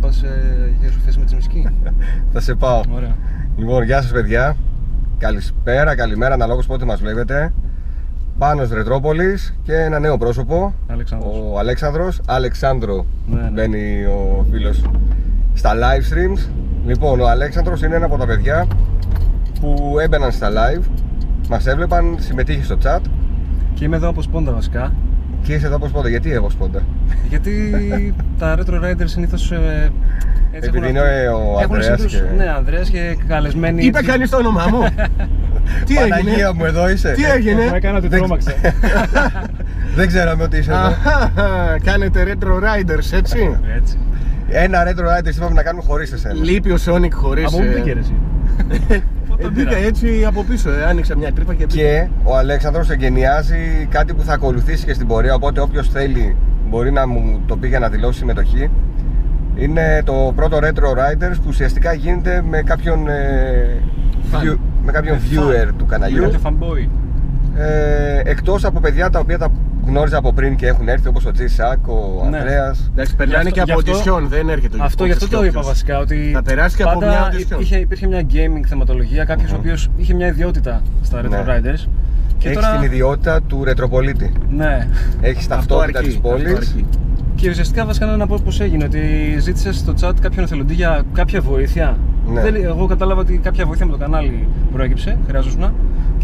πας ε, για θέση με Τσιμισκή. Θα σε πάω. Ωραία. Λοιπόν, γεια σας παιδιά. Καλησπέρα, καλημέρα, αναλόγως πότε μας βλέπετε. Πάνος Ρετρόπολης και ένα νέο πρόσωπο. Αλεξάνδρος. Ο Αλέξανδρος. Αλεξάνδρο Ναι, ναι. μπαίνει ο φίλος στα live streams. Λοιπόν, ο Αλέξανδρος είναι ένα από τα παιδιά που έμπαιναν στα live, μας έβλεπαν, συμμετείχε στο chat Και είμαι εδώ από σπόντα βασικά. Και είσαι εδώ όπως πότε. Γιατί εγώ σπόντα; Γιατί τα retro riders συνήθως. Ε, έτσι Επειδή έχουν είναι αυτή- ο έχουν Ανδρέας συνήθως- και- Ναι, Ανδρέας και καλεσμένοι. Είπε έτσι. κανείς το όνομά μου. Τι Παναγία έγινε; μου, εδώ είσαι. Τι Εγώ έγινε. έκανα ότι Δεν- τρόμαξα. Δεν ξέραμε ότι είσαι εδώ. Αχα, κάνετε retro riders, έτσι; έτσι. Ένα retro riders είπαμε να κάνουμε χωρίς εσένα. Λείπει ο Sonic χωρίς. Από πού μπήκε ρε εσύ; Πότε τον Μπήκα πήρα. έτσι από πίσω, ε, άνοιξα μια τρύπα και μπήκα. Και ο Αλέξανδρος εγκαινιάζει κάτι που θα ακολουθήσει και στην πορεία Οπότε όποιος θέλει μπορεί να μου το πει για να δηλώσει συμμετοχή Είναι το πρώτο Retro Riders που ουσιαστικά γίνεται με κάποιον, ε, Fan. view- με κάποιον Με viewer fan. του καναλιού Κάποιο fanboy. Ε, Εκτός από παιδιά τα οποία τα γνώριζα από πριν και έχουν έρθει όπως ο Τζισακ, ο Ναι. Αντρέας Εντάξει, περνάνε Γι' και αυτό- από γι' αυτό- audition, δεν έρχεται ο Αυτό γι' αυτό το όποιος. είπα βασικά. Ότι Θα περάσει και από πάντα μια audition. είχε, υπήρχε μια gaming θεματολογία, κάποιος Μμμ. ο οποίος είχε μια ιδιότητα στα Retro Ναι. Riders. Και Έχεις τώρα. την ιδιότητα του ρετροπολίτη Ναι. Έχεις Αυτό ταυτότητα αρκεί, της αυτό πόλης αρκεί. Και ουσιαστικά βασικά να πω πώς έγινε. Ότι ζήτησες στο chat κάποιον εθελοντή για κάποια βοήθεια. Ναι. Δεν, εγώ κατάλαβα ότι κάποια βοήθεια με το κανάλι προέκυψε, χρειάζονταν.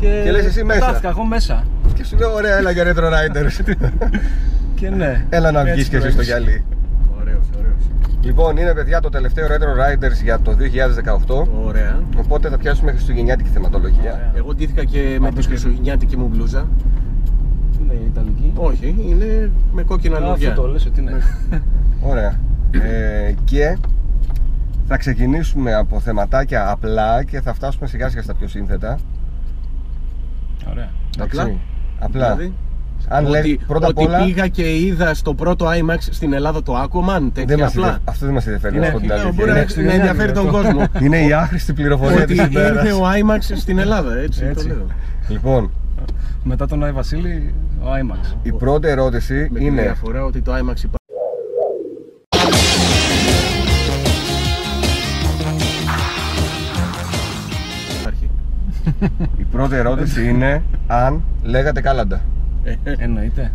Και, Και λες εσύ μέσα. πετάχτηκα εγώ μέσα. Και σου λέω ωραία έλα για Retro Riders Και ναι. Έλα να έτσι βγεις και εσύ στο προέκυψε. γυαλί Ωραίος, ωραίος. Λοιπόν, είναι παιδιά το τελευταίο Retro Riders για το 2018 Ωραία. Οπότε θα πιάσουμε χριστουγεννιάτικη θεματολογία Ωραία. Εγώ ντύθηκα και με Από τη το χριστουγεννιάτικη μου μπλούζα. Είναι η Ιταλική. Όχι, είναι με κόκκινα Α, λουλιά. Αυτό το λες ότι είναι. Ωραία ε, Και θα ξεκινήσουμε από θεματάκια απλά και θα φτάσουμε σιγά σιγά στα πιο σύνθετα Ωραία. Εντάξει. Απλά; Απλά Δηλαδή, Αν ότι, λέει πρώτα απ' ότι όλα πήγα και είδα στο πρώτο IMAX στην Ελλάδα το Aquaman, δεν τέτοια μας απλά. ενδιαφέρει- Αυτό δεν μας ενδιαφέρει να Είναι- σου πω την Λέω, αλήθεια. Μπορεί Είναι- να- να Χριστουγεννιάτικο ενδιαφέρει τον αυτό. κόσμο. Είναι η άχρηστη πληροφορία Ότι της ημέρας ήρθε ο IMAX στην Ελλάδα, έτσι, Έτσι. το λέω. Λοιπόν, Μετά τον Άι Βασίλη, ο IMAX. η πρώτη ερώτηση Με τη είναι διαφορά ότι το IMAX υπάρχει. Υπάρχει. Η πρώτη ερώτηση είναι αν λέγατε κάλαντα Εννοείται.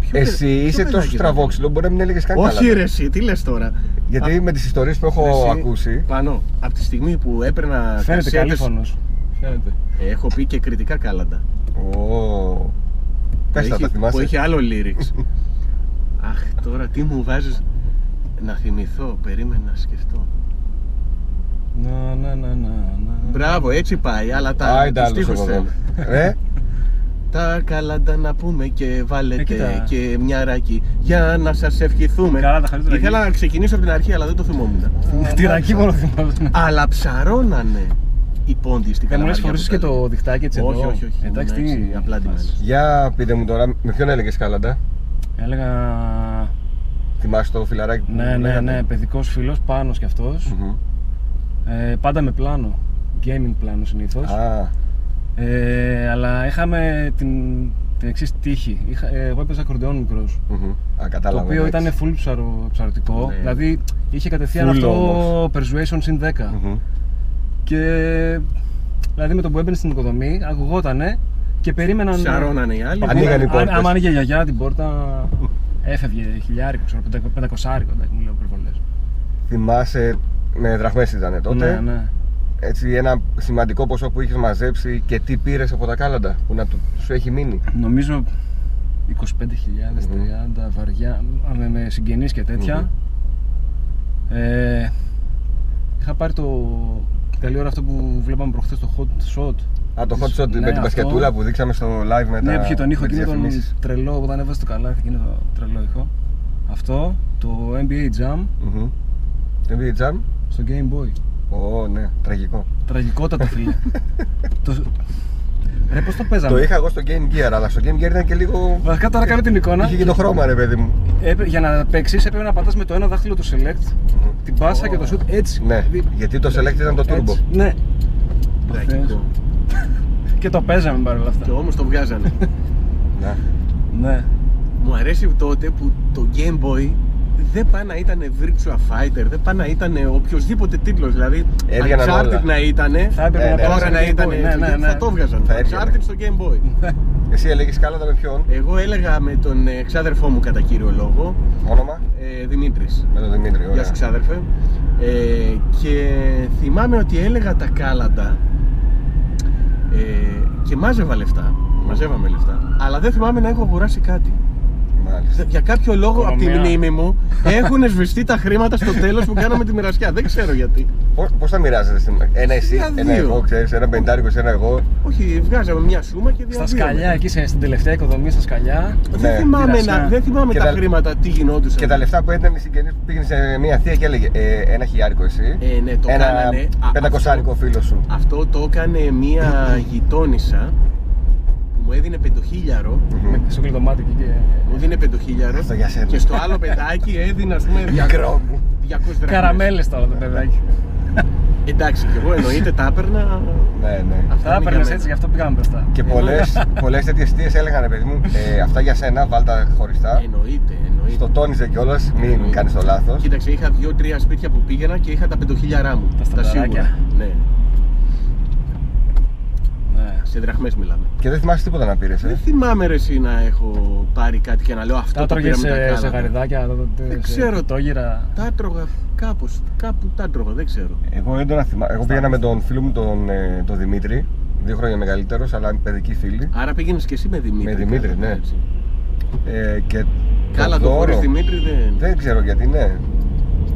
Ποιο Εσύ παιδα- ποιο είσαι παιδάκι τόσο ήταν; στραβόξυλο, μπορεί να μην έλεγες καν Όχι κάλαντα ρε εσύ, τι λες τώρα; Γιατί με τις ιστορίες που έχω Εσύ, ακούσει Πάνω, από τη στιγμή που έπαιρνα Φαίνεται καλή κασέτες, φωνός. Φαίνεται. έχω πει και κριτικά κάλαντα. Ω, Πες τα, που τα έχει- θυμάσαι; Που έχει άλλο lyrics. Αχ, τώρα τι μου βάζεις να θυμηθώ, περίμενα να σκεφτώ. Να, να, να, να, να. Μπράβο, έτσι πάει, αλλά τα Άιντε τους άλλος στίχους από εδώ. θέλω. Ρε, Τα καλάντα να πούμε και Ε, βάλετε κοίτα. και μια ράκι για να σας ευχηθούμε. Καλά, τα καλύτερα Ήθελα εκεί. να ξεκινήσω από την αρχή, αλλά δεν το θυμόμουν. Τυρακή μόνο θυμάμαι. αλλά ψαρώνανε οι πόντοι στην Δεν μου λες καλαμαριά φορήσεις που και τα το λέει. διχτάκι έτσι Όχι, εδώ; όχι, όχι. Εντάξει, ήμουν τι έτσι, απλά φάση. ντυμένος. για πείτε μου τώρα, με ποιον έλεγες κάλαντα Έλεγα. Θυμάσαι το φιλαράκι που Ναι, ναι, λέγατε; ναι, παιδικός φίλος, πάνω κι αυτός. Μμμ. Ε, πάντα με πλάνο. Gaming πλάνο συνήθως. Α, Ε, αλλά είχαμε την, την εξής τύχη. Είχα, ε, εγώ έπαιζα ακορντεόν μικρός. μμμ. Α, Το κατάλαβα. οποίο εντάξει. ήταν full ψαρο, ψαρωτικό. Ναι. Δηλαδή είχε κατευθείαν Full αυτό όμως. persuasion συν 10. Μμμ. Και δηλαδή με το που έμπαινε στην οικοδομή, ακουγότανε και περίμεναν. Ψαρώνανε οι άλλοι. Ανοίγαν οι Αν- πόρτες. Άμα άνοιγε η γιαγιά την πόρτα, έφευγε χιλιάρικο, ξέρω, πεντα- πεντακοσάρικο, εντάξει, μου λέω υπερβολές. Θυμάσαι, με δραχμές ήταν τότε. Ναι, ναι. Έτσι ένα σημαντικό ποσό που είχες μαζέψει και τι πήρες από τα κάλαντα που να του, σου έχει μείνει; Νομίζω 25.000, 30 βαριά, με, με συγγενείς και τέτοια. Ε, είχα πάρει το καλή ώρα αυτό που βλέπαμε προχθές το hot shot. Α, το hot shot Ναι, με την αυτό. πασκετούλα που δείξαμε στο live με τα Ναι, ποιοι τον ήχο με τις εκείνο τον διαφημίσεις. τρελό όταν έβαζε το καλάθι εκείνο το τρελό ήχο. Αυτό, το NBA Jam Μμμ. NBA Jam. Στο Game Boy. Ω, ναι, τραγικό. Τραγικότατο φίλε. το... Ρε πώς το παίζαμε; Το είχα εγώ στο Game Gear, αλλά στο Game Gear ήταν και λίγο. Βασικά τώρα κάνω την εικόνα. Είχε και το χρώμα, ρε παιδί μου. Έπρε- για να παίξεις έπρεπε να πατάς με το ένα δάχτυλο το select, την πάσα και το shoot έτσι. Ναι, Δι- γιατί το select ήταν το turbo. έτσι. Ναι. Τραγικό. Και το παίζαμε παρόλα αυτά. Και όμως το βγάζανε. Να. Ναι. Μου αρέσει τότε που το Game Boy δεν πάει να ήταν Virtua Fighter, δεν πάει να ήταν οποιοδήποτε τίτλος. Δηλαδή, Έβγαιναν Uncharted όλα. να ήταν, Θα έπρεπε Ναι, να ναι, πέρασε τώρα το να Game ήταν. Boy. Ναι, ναι, ναι. Θα το έβγαζαν. Θα έβγαινε. Uncharted στο Game Boy. Εσύ έλεγες κάλαντα με ποιον, Εγώ έλεγα με τον ε, ξάδερφό μου κατά κύριο λόγο, όνομα, ε, Δημήτρης. με τον Δημήτρη. Γεια Ωραία. σου ξάδερφε. Ε, και θυμάμαι ότι έλεγα τα κάλαντα ε, και μάζευα λεφτά. Μαζεύαμε λεφτά. Αλλά δεν θυμάμαι να έχω αγοράσει κάτι. Μάλιστα. Για κάποιο λόγο από τη Οικονομία. μνήμη μου έχουν σβηστεί τα χρήματα στο τέλος που κάναμε τη μοιρασιά. Δεν ξέρω γιατί. Πώς θα μοιράζετε στην... Ένα εσύ, Για ένα δύο. εγώ, ξέρεις, ένα πεντάρικο, ένα εγώ; Όχι, βγάζαμε μια σούμα και Στα διαβίωμε. σκαλιά, εκεί σε- στην τελευταία οικοδομή στα σκαλιά. Δεν Ναι, θυμάμαι, μοιρασιά. να, δεν θυμάμαι Και τα, τα- χρήματα τι γινόντουσαν. Και τα λεφτά που έδιναν οι συγγενείς που πήγαινε σε μια θεία και έλεγε ε, ένα χιλιάρικο εσύ. Ε, ναι, το ένα κάνανε. Α, πεντακοσάρικο φίλο σου. Αυτό το έκανε μία γειτόνισσα που μου έδινε πεντοχίλιαρο. με- Στο κλειδωμάτι εκεί και. Μου δίνει πεντοχίλιαρο. Αυτό για σένα. Και στο άλλο πεντάκι έδινα, ας πούμε, 200 Μικρό μου. 200 δραχμές. Καραμέλες τώρα το παιδάκι. Εντάξει, και εγώ εννοείται τα έπαιρνα. Ναι, ναι. Αυτά Τα είναι έπαιρνες για έτσι, γι' μένα. αυτό πήγαμε μπροστά. Και πολλές πολλές τέτοιες θείε έλεγαν, παιδί μου, ε, αυτά για σένα, βάλτα χωριστά. Εννοείται, εννοείται. Στο τόνιζε κιόλας, μην Εννοείται. κάνεις το λάθος. Κοίταξε, είχα δύο-τρία σπίτια που πήγαινα και είχα τα πεντοχίλιαρά μου. Τα στανταράκια. σίγουρα. Ναι, Ναι. σε δραχμές μιλάμε. Και δεν θυμάσαι τίποτα να πήρες. Δεν Ε. θυμάμαι ρε εσύ να έχω πάρει κάτι και να λέω αυτό Τα το τρώγες πήραμε τα σε, σε κάλαντα. γαριδάκια, τότε Δεν σε ξέρω. τόγυρα. Τα έτρωγα κάπως, κάπου τα έτρωγα, δεν ξέρω. Εγώ έντονα θυμάμαι. Εγώ πήγαινα με τον φίλο μου τον, ε, τον Δημήτρη, δύο χρόνια μεγαλύτερος, αλλά παιδική φίλη. Άρα πήγαινες και εσύ με Δημήτρη. Με Δημήτρη, κάλαντα, ναι. έτσι. Ε, και Καλά το δώρο- χωρίς Δημήτρη δεν... Δεν ξέρω γιατί, ναι.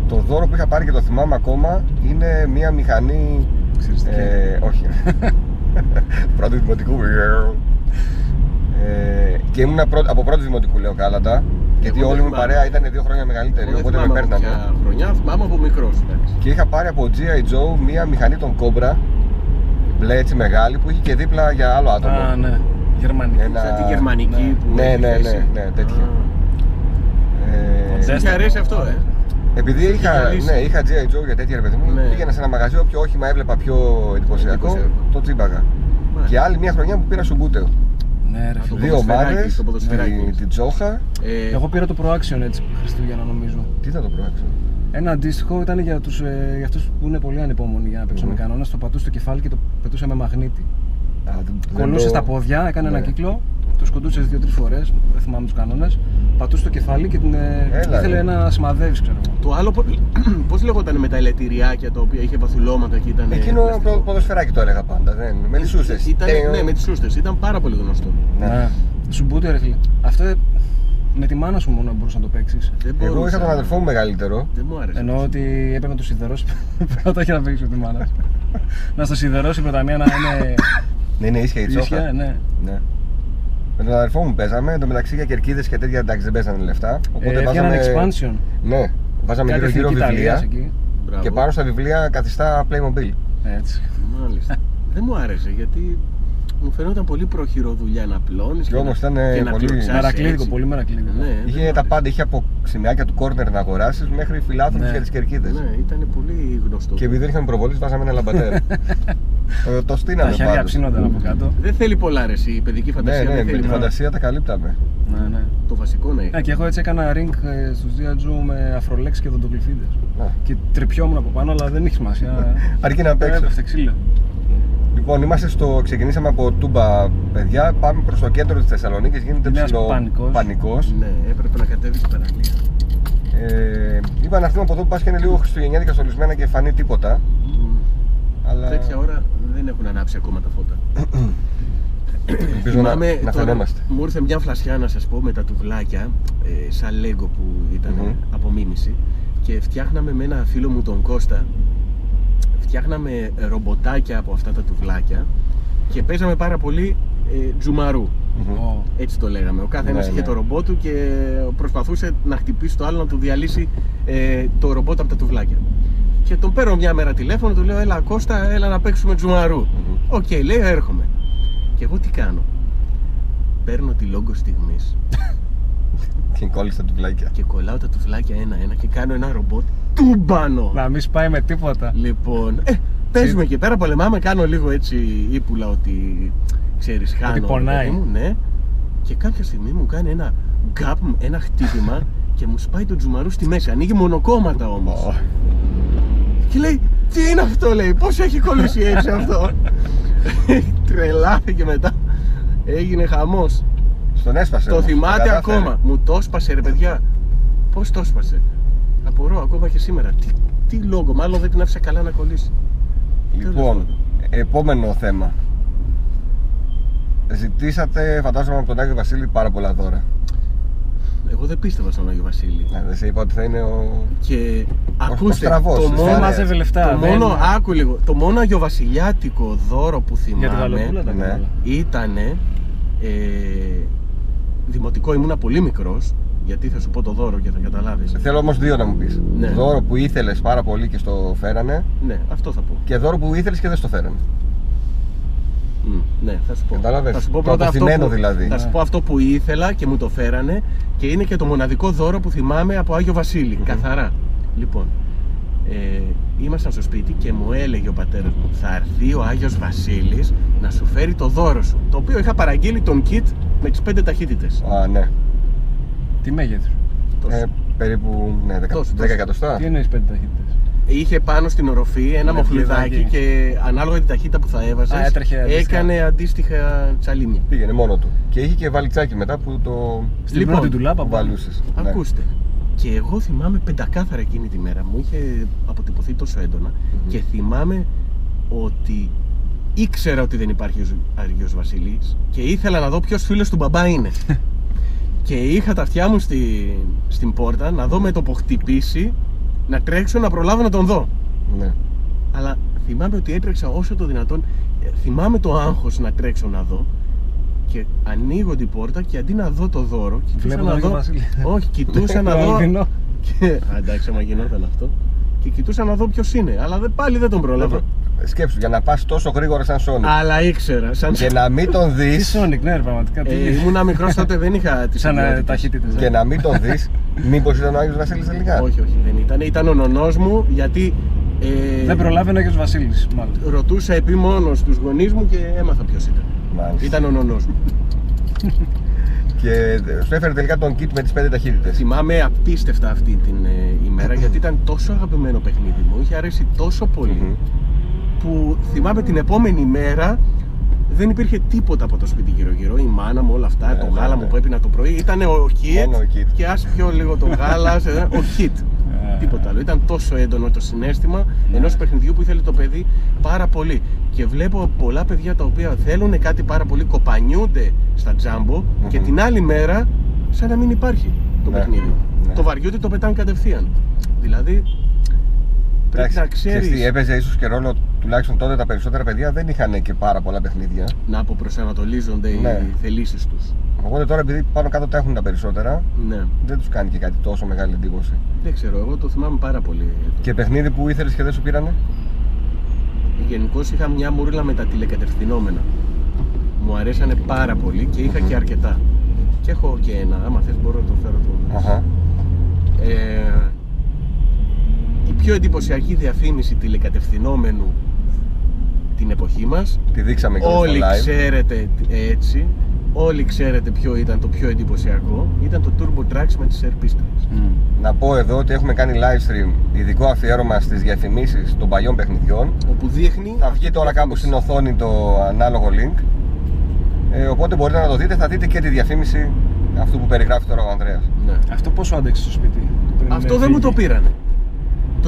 Το δώρο που είχα πάρει και το θυμάμαι ακόμα είναι μία μηχανή. Ξυριστική. Ε, όχι. πρώτη δημοτικού. Ε, και ήμουν πρώτη, από πρώτη δημοτικού, λέω κάλαντα. Γιατί Εγώ όλη δεν μου θυμάμαι. παρέα ήταν δύο χρόνια μεγαλύτερη, Εγώ δεν οπότε με θυμάμαι από παίρνανε. ποια χρονιά, θυμάμαι από μικρός. εντάξει. Και είχα πάρει από G.I. Joe μία μηχανή των Cobra, μπλε έτσι μεγάλη, που είχε και δίπλα για άλλο άτομο. Α, ναι. Γερμανική. Ένα- Σαν τη γερμανική ναι. που Ναι, έχει ναι, θέση. ναι, ναι, τέτοια. Α, Ε, Ζέστα. Είχε αρέσει αυτό, ε. Επειδή Είχε είχα, γυαλίσει. ναι, είχα G.I. Joe για τέτοια ρε παιδί μου, Ναι. πήγαινα σε ένα μαγαζί, όποιο όχημα έβλεπα πιο εντυπωσιακό, Εντυπωσιακό. το τσίμπαγα. Μάλιστα. Και άλλη μια χρονιά που πήρα σουμπούτεο. Ναι, ρε Α, το φίλε. Δύο ποδοσφαιράκι, ομάδε, το ποδοσφαιράκι. την Τζόχα. Ε, Εγώ πήρα το Pro Action έτσι Χριστούγεννα νομίζω. Τι θα το προέξω. Ένα αντίστοιχο ήταν για, τους, ε, για αυτούς που είναι πολύ ανυπόμονοι για να παίξουν Μμμ. με κανόνα. Το πατούσε στο κεφάλι και το πετούσε με μαγνήτη. Α, δεν- δεν Κολλούσε το- στα πόδια, έκανε Ναι. ένα κύκλο, το σκοντούσες δύο-τρεις φορές. Δεν θυμάμαι τους κανόνες. Πατούσε το κεφάλι και την, ε, Έλα, ήθελε ρε. να σημαδεύεις, ξέρω εγώ. Το άλλο, πώς λεγόταν με τα ελετηριάκια τα οποία είχε βαθουλώματα και ήταν. Εκείνο πλαστικό; το ποδοσφαιράκι το έλεγα πάντα. Δεν, με τις σούστες. Ήταν, ναι, με τις σούστες. Ήταν πάρα πολύ γνωστό. Ναι. Σου μπούτε, ρε φίλε. Αυτό ε, με τη μάνα σου μόνο μπορούσε να το παίξεις. Δεν Εγώ μπορούσα. είχα τον αδερφό μου μεγαλύτερο. Δεν μου άρεσε. Εννοώ ότι έπρεπε να το σιδερώσει πρώτα για να παίξεις με τη μάνα σου. να στο σιδερώσει πρώτα μία να είναι. Ναι, ναι, ίσχυε η ίσια, Τζόχα. ναι. Ναι. Με τον αδερφό μου παίζαμε, εν τω μεταξύ για κερκίδες και τέτοια εντάξει δεν παίζανε λεφτά. Οπότε Ε, Έφτιαναν βάζαμε. expansion. Ναι, βάζαμε Κάτι γύρω-γύρω εθνική Ιταλίας βιβλία. εκεί. Μπράβο. Και πάνω στα βιβλία καθιστά Playmobil. Έτσι. Μάλιστα. Δεν μου άρεσε γιατί μου φαινόταν πολύ πρόχειρο δουλειά να πλώνει. Και όμως ήταν, ε, πολύ- Μερακλείδικο, πολύ μερακλείδικο. Ναι, δεν Είχε μου τα άρεσε. πάντα, είχε από σημειάκια του κόρνερ να αγοράσεις μέχρι φιλάθλους Ναι. για τις κερκίδες. Ναι, ήταν πολύ γνωστό. Και επειδή δεν είχαμε προβολής, βάζαμε ένα λαμπατέρ. Ε, το Τα στείναμε χέρια πάντως. ψήνονταν από κάτω. Δεν θέλει πολλά ρε, εσύ, η παιδική Ναι, φαντασία. ναι, δεν με θέλει τη πολλά. φαντασία τα καλύπταμε. Ναι, ναι. Το βασικό να έχει. Α, και εγώ έτσι έκανα ring ε, στους Diageo με αφρολέξ και δοντοκλειφίδες. Να. Και τρεπιόμουν από πάνω, αλλά δεν έχει σημασία. Αρκεί να παίξω. Έπεφτε ξύλο. Λοιπόν, είμαστε στο. Ξεκινήσαμε από Τούμπα, παιδιά. Πάμε προς το κέντρο της Θεσσαλονίκης. Γίνεται Νέας ψηλό πανικός. πανικός. Ναι, έπρεπε να κατέβεις στην παραλία. Ε, είπα να έρθουμε από εδώ που πας και είναι λίγο χριστουγεννιάτικα στολισμένα και φανεί τίποτα. Μμμ. Αλλά Τέτοια ώρα δεν έχουν ανάψει ακόμα τα φώτα. ελπίζω να, Θυμάμαι να τώρα, φαινόμαστε. Μου ήρθε μια φλασιά να σας πω με τα τουβλάκια, ε, σαν λέγκο που ήταν Μμμ. απομίμηση και φτιάχναμε με ένα φίλο μου τον Κώστα φτιάχναμε ρομποτάκια από αυτά τα τουβλάκια και παίζαμε πάρα πολύ ε, τζουμαρού. Μμμ. Ω, Έτσι το λέγαμε. Ο κάθε Ναι, ένας είχε ναι. το ρομπό του και προσπαθούσε να χτυπήσει το άλλο να του διαλύσει ε, το ρομπότ από τα τουβλάκια. Και τον παίρνω μια μέρα τηλέφωνο, του λέω: Έλα Κώστα, έλα να παίξουμε τζουμαρού. Μμμ. Οκ, λέει, έρχομαι. Και εγώ τι κάνω; Παίρνω τη λόγκο στιγμής Και κόλλησε τα τουβλάκια. και κολλάω τα τουβλάκια ένα-ένα και κάνω ένα ρομπότ τούμπανο. Να μην σπάει με τίποτα. Λοιπόν, ε, παίζουμε εκεί πέρα, πολεμάμε, κάνω λίγο έτσι ύπουλα ότι ξέρεις, χάνω. Ότι πονάει. παιδί Μου, ναι. Και κάποια στιγμή μου κάνει ένα γκάπ, ένα χτύπημα και μου σπάει το τζουμαρού στη μέση. Ανοίγει μονοκόμματα όμως. Ω, Και λέει, τι είναι αυτό, λέει, πώς έχει κολλήσει έτσι αυτό; Τρελάθηκε μετά. Έγινε χαμός. Στον έσπασε. Το όμως, θυμάται κατάφερε. ακόμα. Μου το έσπασε, ρε παιδιά. Πώς το έσπασε; Απορώ ακόμα και σήμερα. Τι, τι λόγο, μάλλον δεν την άφησε καλά να κολλήσει. Τέλος Λοιπόν, πάντων. επόμενο θέμα. Ζητήσατε, φαντάζομαι από τον Άγιο Βασίλη, πάρα πολλά δώρα. Εγώ δεν πίστευα στον Άγιο Βασίλη. Ε, Δεν σε είπα ότι θα είναι ο. Και ο ακούστε, στραβός, το της μόνο, παρέας. μάζευε λεφτά. το δεν- μόνο, άκου λίγο, το μόνο αγιοβασιλιάτικο δώρο που Για την θυμάμαι Γαλοπούλα τα ναι. καλά. ήτανε ε, δημοτικό, ήμουνα πολύ μικρός γιατί θα σου πω το δώρο και θα καταλάβεις Θέλω όμως δύο να μου πεις. Ναι. Δώρο που ήθελες πάρα πολύ και στο φέρανε ναι, αυτό θα πω και δώρο που ήθελες και δεν στο φέρανε. Μ, ναι, θα σου πω. Κατάλαβες; Θα σου πω Το πρώτα αυτό αποθυμένο που, δηλαδή. Θα σου Ναι. πω αυτό που ήθελα και μου το φέρανε και είναι και το μοναδικό δώρο που θυμάμαι από Άγιο Βασίλη, καθαρά. Λοιπόν, ε, ήμασταν στο σπίτι και μου έλεγε ο πατέρας μου θα έρθει ο Άγιος Βασίλης να σου φέρει το δώρο σου το οποίο είχα παραγγείλει τον kit με τις πέντε ταχύτητες Α, ναι. Τι μέγεθος; Τόσος. Ε, περίπου ναι, 10, Τόσος, 10 τόσος. εκατοστά. Τι εννοείς πέντε ταχύτητες; Είχε πάνω στην οροφή ένα Με μοχλουδάκι φλουδάκι. και ανάλογα την ταχύτητα που θα έβαζες Α, έτρεχε αντίστοιχα. έκανε αντίστοιχα τσαλίμια. Πήγαινε μόνο του. Και είχε και βαλιτσάκι μετά που το Στην Λοιπόν, πρώτη του λάπα πάνω. βαλούσες. Ναι. Ακούστε. Και εγώ θυμάμαι πεντακάθαρα εκείνη τη μέρα. Μου είχε αποτυπωθεί τόσο έντονα και θυμάμαι ότι ήξερα ότι δεν υπάρχει ο Άγιος Βασίλης και ήθελα να δω ποιος φίλος του μπαμπά είναι. και είχα τα αυτιά μου στη, στην πόρτα να δω με το που χτυπήσει να τρέξω να προλάβω να τον δω. Ναι. Αλλά θυμάμαι ότι έτρεξα όσο το δυνατόν. ε, Θυμάμαι το άγχος να τρέξω να δω. Και ανοίγω την πόρτα και αντί να δω το δώρο, κοιτούσα Βλέπω τον να Άγιο δω. Βασίλη. Όχι, κοιτούσα να Το δω. αλπινό. Και... Α, εντάξει, άμα γινόταν αυτό. Και κοιτούσα να δω ποιος είναι. Αλλά δεν- πάλι δεν τον πρόλαβα. Σκέψου, για να πας τόσο γρήγορα σαν Sonic Αλλά ήξερα. Σαν... και να μην τον δει Τι Sonic, ναι, ρε, πραγματικά. τι- Ε, ήμουνα μικρός τότε, δεν είχα τις Σαν ε, ταχύτητες. και να μην τον δεις, μήπως ήταν ο Άγιος Βασίλης τελικά; Όχι, όχι, δεν ήταν. Ήταν ο νονός μου γιατί. Ε, Δεν προλάβαινε ο Άγιος Βασίλης, μάλλον. Ρωτούσα επί μόνο τους γονείς μου και έμαθα ποιος ήταν. Μάλιστα. Ήταν ο νονός μου. Και σου έφερε τελικά τον kit με τις πέντε ταχύτητες. Θυμάμαι απίστευτα αυτή την ε, ημέρα γιατί ήταν τόσο αγαπημένο παιχνίδι μου, είχε αρέσει τόσο πολύ που θυμάμαι την επόμενη μέρα δεν υπήρχε τίποτα από το σπίτι γύρω-γύρω. Η μάνα μου, όλα αυτά, Ναι, το ναι, γάλα ναι. μου που έπινα το πρωί ήταν ο kit, Μόνο ο kit. και ας πιω λίγο το γάλα, σε- ο kit. Ε. Τίποτα άλλο. Ήταν τόσο έντονο το συνέστημα Ναι. ενός παιχνιδιού που ήθελε το παιδί πάρα πολύ. Και βλέπω πολλά παιδιά τα οποία θέλουν κάτι πάρα πολύ, κοπανιούνται στα τζάμπο και Μμμ. την άλλη μέρα σαν να μην υπάρχει το Ναι. παιχνίδι. Ναι. Το βαριούνται το πετάνε κατευθείαν. Δηλαδή πρέπει Εντάξει, να ξέρεις τι, ξέρεις έπαιζε ίσως και ρόλο, τουλάχιστον τότε τα περισσότερα παιδιά δεν είχαν και πάρα πολλά παιχνίδια. να αποπροσανατολίζονται Ναι. οι θελήσεις τους. Οπότε τώρα επειδή πάνω κάτω τα έχουν τα περισσότερα, Ναι. δεν τους κάνει και κάτι τόσο μεγάλη εντύπωση. Δεν ξέρω, εγώ το θυμάμαι πάρα πολύ. Και παιχνίδι που ήθελες και δεν σου πήρανε; Γενικώ είχα μια μούρλα με τα τηλεκατευθυνόμενα. Μου αρέσανε πάρα πολύ και είχα και αρκετά. Και έχω και ένα, άμα θες μπορώ να το φέρω το. Αχα. Ε, η πιο εντυπωσιακή διαφήμιση τηλεκατευθυνόμενου την εποχή μας Τη δείξαμε και Όλοι στο live. ξέρετε έτσι Όλοι ξέρετε ποιο ήταν το πιο εντυπωσιακό Ήταν το Turbo Tracks με τις Air Pistols Μμ. Να πω εδώ ότι έχουμε κάνει live stream ειδικό αφιέρωμα στις διαφημίσεις των παλιών παιχνιδιών. Όπου δείχνει Θα βγει τώρα κάπου στην οθόνη το ανάλογο link. Ε, οπότε μπορείτε να το δείτε, θα δείτε και τη διαφήμιση αυτού που περιγράφει τώρα ο Ανδρέας. ναι. Αυτό πόσο άντεξε στο σπίτι. πριν Αυτό δεν μου το φύγει; πήρανε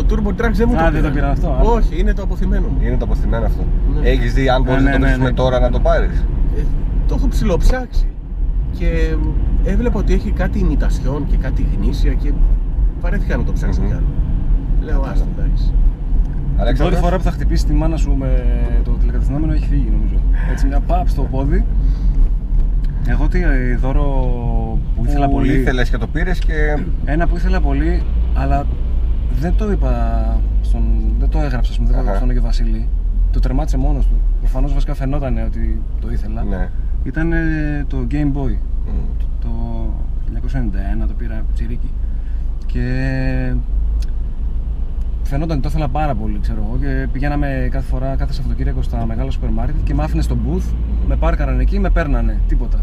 Το Turbo Tracks δεν μου Α, το δεν το πήρανε πήραν αυτό, α. Όχι, είναι το αποθυμένο μου Είναι το αποθυμένο αυτό. Ναι. Έχεις δει αν μπορείς ναι, να το ναι, βρίσκουμε ναι. τώρα να το πάρεις; ε, Το έχω ψιλοψάξει Και έβλεπα ότι έχει κάτι ημιτασιόν και κάτι γνήσια Και βαρέθηκα να το ψάξω Μμμ. κι άλλο Λέω άστα εντάξει Την πρώτη Αλέξανδρος. φορά που θα χτυπήσει τη μάνα σου με το τηλεκατευθυνόμενο έχει φύγει νομίζω. Έτσι μια παπ στο πόδι. Εγώ τι ε, δώρο που ήθελα που πολύ. ήθελες και το πήρες και Ένα που ήθελα πολύ, αλλά δεν το είπα στον. Δεν το έγραψα, ας πούμε, δεν το Αχα. έγραψα στον Άγιο Βασίλη. Το τερμάτισε μόνος του. Προφανώς βασικά φαινόταν ότι το ήθελα. ναι. Ήταν ε, το Game Boy. Μμ. Το 1991 το πήρα τσιρίκι. Και φαινόταν ότι το ήθελα πάρα πολύ, ξέρω εγώ. Και πηγαίναμε κάθε φορά, κάθε Σαββατοκύριακο στα μεγάλα σούπερ μάρκετ και με άφηνε στο booth, με πάρκαραν εκεί, με παίρνανε. Τίποτα.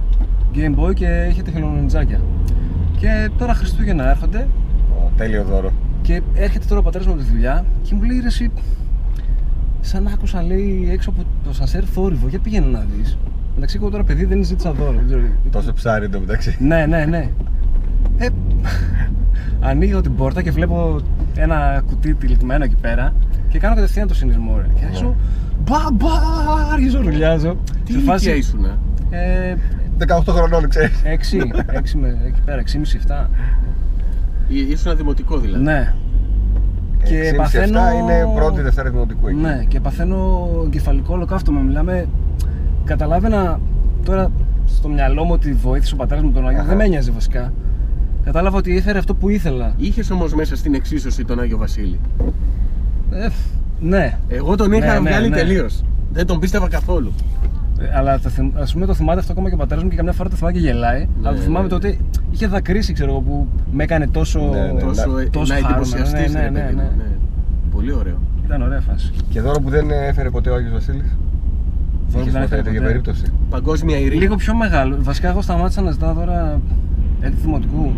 Game Boy και είχε τεχελονιτζάκια. Και τώρα Χριστούγεννα έρχονται Ω, τέλειο δώρο. Και έρχεται τώρα ο πατέρας μου από τη δουλειά και μου λέει ρε εσύ, σαν άκουσα λέει έξω από το σανσέρ θόρυβο, για πήγαινε να δεις. Εντάξει, εγώ τώρα παιδί δεν ζήτησα δώρο. δεν ξέρω. Τόσο ψάρι εντωμεταξύ. Ναι, ναι, ναι. Ε, ανοίγω την πόρτα και βλέπω ένα κουτί τυλιγμένο εκεί πέρα και κάνω κατευθείαν το συνειρμό. Ρε. Και αρχίζω μπα μπα, αρχίζω ρουλιάζω. Τι Σε φάση, ηλικία ήσουν, Ε, 18 χρονών, ξέρεις. 6, 6 με, εκεί πέρα, 6,5-7. Ήσουν δημοτικό δηλαδή. Ναι. Και παθαίνω... είναι πρώτη Δευτέρα Δημοτικού εκεί. Ναι, και παθαίνω εγκεφαλικό ολοκαύτωμα. Μιλάμε. Καταλάβαινα τώρα στο μυαλό μου ότι βοήθησε ο πατέρας μου τον Άγιο. Αχα. Δεν με ένοιαζε βασικά. Κατάλαβα ότι έφερε αυτό που ήθελα. Είχες όμως μέσα στην εξίσωση τον Άγιο Βασίλη; Ε, ναι. Εγώ τον είχα Ναι, ναι, βγάλει ναι. τελείως. Δεν τον πίστευα καθόλου. Ε, Αλλά το, θυμ- ας πούμε το θυμάται αυτό ακόμα και ο πατέρας μου και καμιά φορά το θυμάμαι και γελάει. αλλά το θυμάμαι ναι. τότε είχε δακρύσει, ξέρω εγώ, που με έκανε τόσο. Ναι, ναι, τόσο να- ε, τόσο να χαρούμενο. εντυπωσιαστείς, Ναι, ρε ναι, παιδί ναι, μου, ναι. ναι. Πολύ ωραίο. Ήταν ωραία φάση. Και δώρο που δεν έφερε ποτέ ο Άγιος Βασίλης. Δώρο που Είχες δεν ποτέ έφερε τέτοια ποτέ. περίπτωση. Παγκόσμια ειρήνη. Λίγο πιο μεγάλο. Βασικά, εγώ σταμάτησα να ζητάω τώρα έκτη δημοτικού.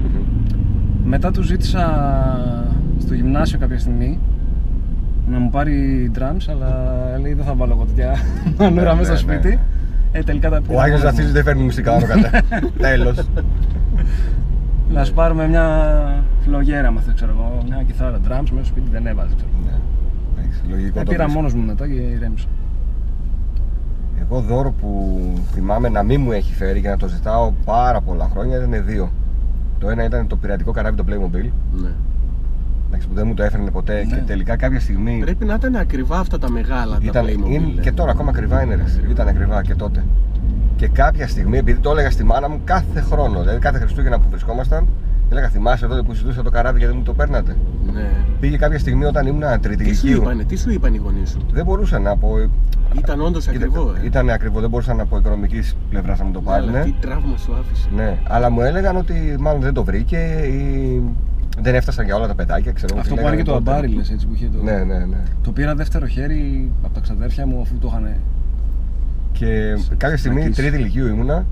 Μετά του ζήτησα στο γυμνάσιο κάποια στιγμή να μου πάρει drums, αλλά λέει δεν θα βάλω εγώ τέτοια μανούρα Ναι, μέσα στο ναι, ναι. σπίτι. Ε, τελικά τα πήρα. Ο Άγιος μόνος μου. Βασίλης δεν φέρνει μουσικά άνω κατά. Τέλος. Να σου πάρουμε μια φλογέρα, μα ξέρω εγώ, μια κιθάρα drums μέσα στο σπίτι δεν έβαζε. Ξέρω. Ναι. Εντάξει, Λογικό Ε, το πήρα βρίσκω. μόνος μου μετά και ηρέμησα. Εγώ δώρο που θυμάμαι να μην μου έχει φέρει και να το ζητάω πάρα πολλά χρόνια ήταν δύο. Το ένα ήταν το πειρατικό καράβι το Playmobil. Ναι. Εντάξει, που δεν μου το έφερνε ποτέ Ναι. και τελικά κάποια στιγμή. Πρέπει να ήταν ακριβά αυτά τα μεγάλα Ήταν, τα Playmobil. είναι, ε. και τώρα ακόμα ακριβά είναι ρε. εσύ. Ήταν ακριβά και τότε. Και κάποια στιγμή, επειδή το έλεγα στη μάνα μου κάθε χρόνο, δηλαδή κάθε Χριστούγεννα που βρισκόμασταν, έλεγα θυμάσαι τότε που ζητούσα το καράβι γιατί μου το παίρνατε; Ναι. Πήγε κάποια στιγμή όταν ήμουν τρίτη Τι σου ηλικίου. είπανε, τι σου είπαν οι γονείς σου; Δεν μπορούσα να πω. Ήταν όντως ακριβό. Ε. Ήταν ακριβό, δεν μπορούσαν από οικονομικής πλευράς να μου το Ναι, αλλά πάρουν. τι τραύμα σου άφησε. Ναι, αλλά μου έλεγαν ότι μάλλον δεν το βρήκε ή δεν έφτασαν για όλα τα παιδάκια. Ξέρω εγώ Αυτό τι που άραγε λέγανε το τότε. αμπάρι, λες, έτσι που είχε το. Ναι, ναι, ναι. Το πήρα δεύτερο χέρι από τα ξαδέρφια μου αφού το είχαν. Και κάποια στιγμή, Σνακής. τρίτη ηλικίου ήμουνα,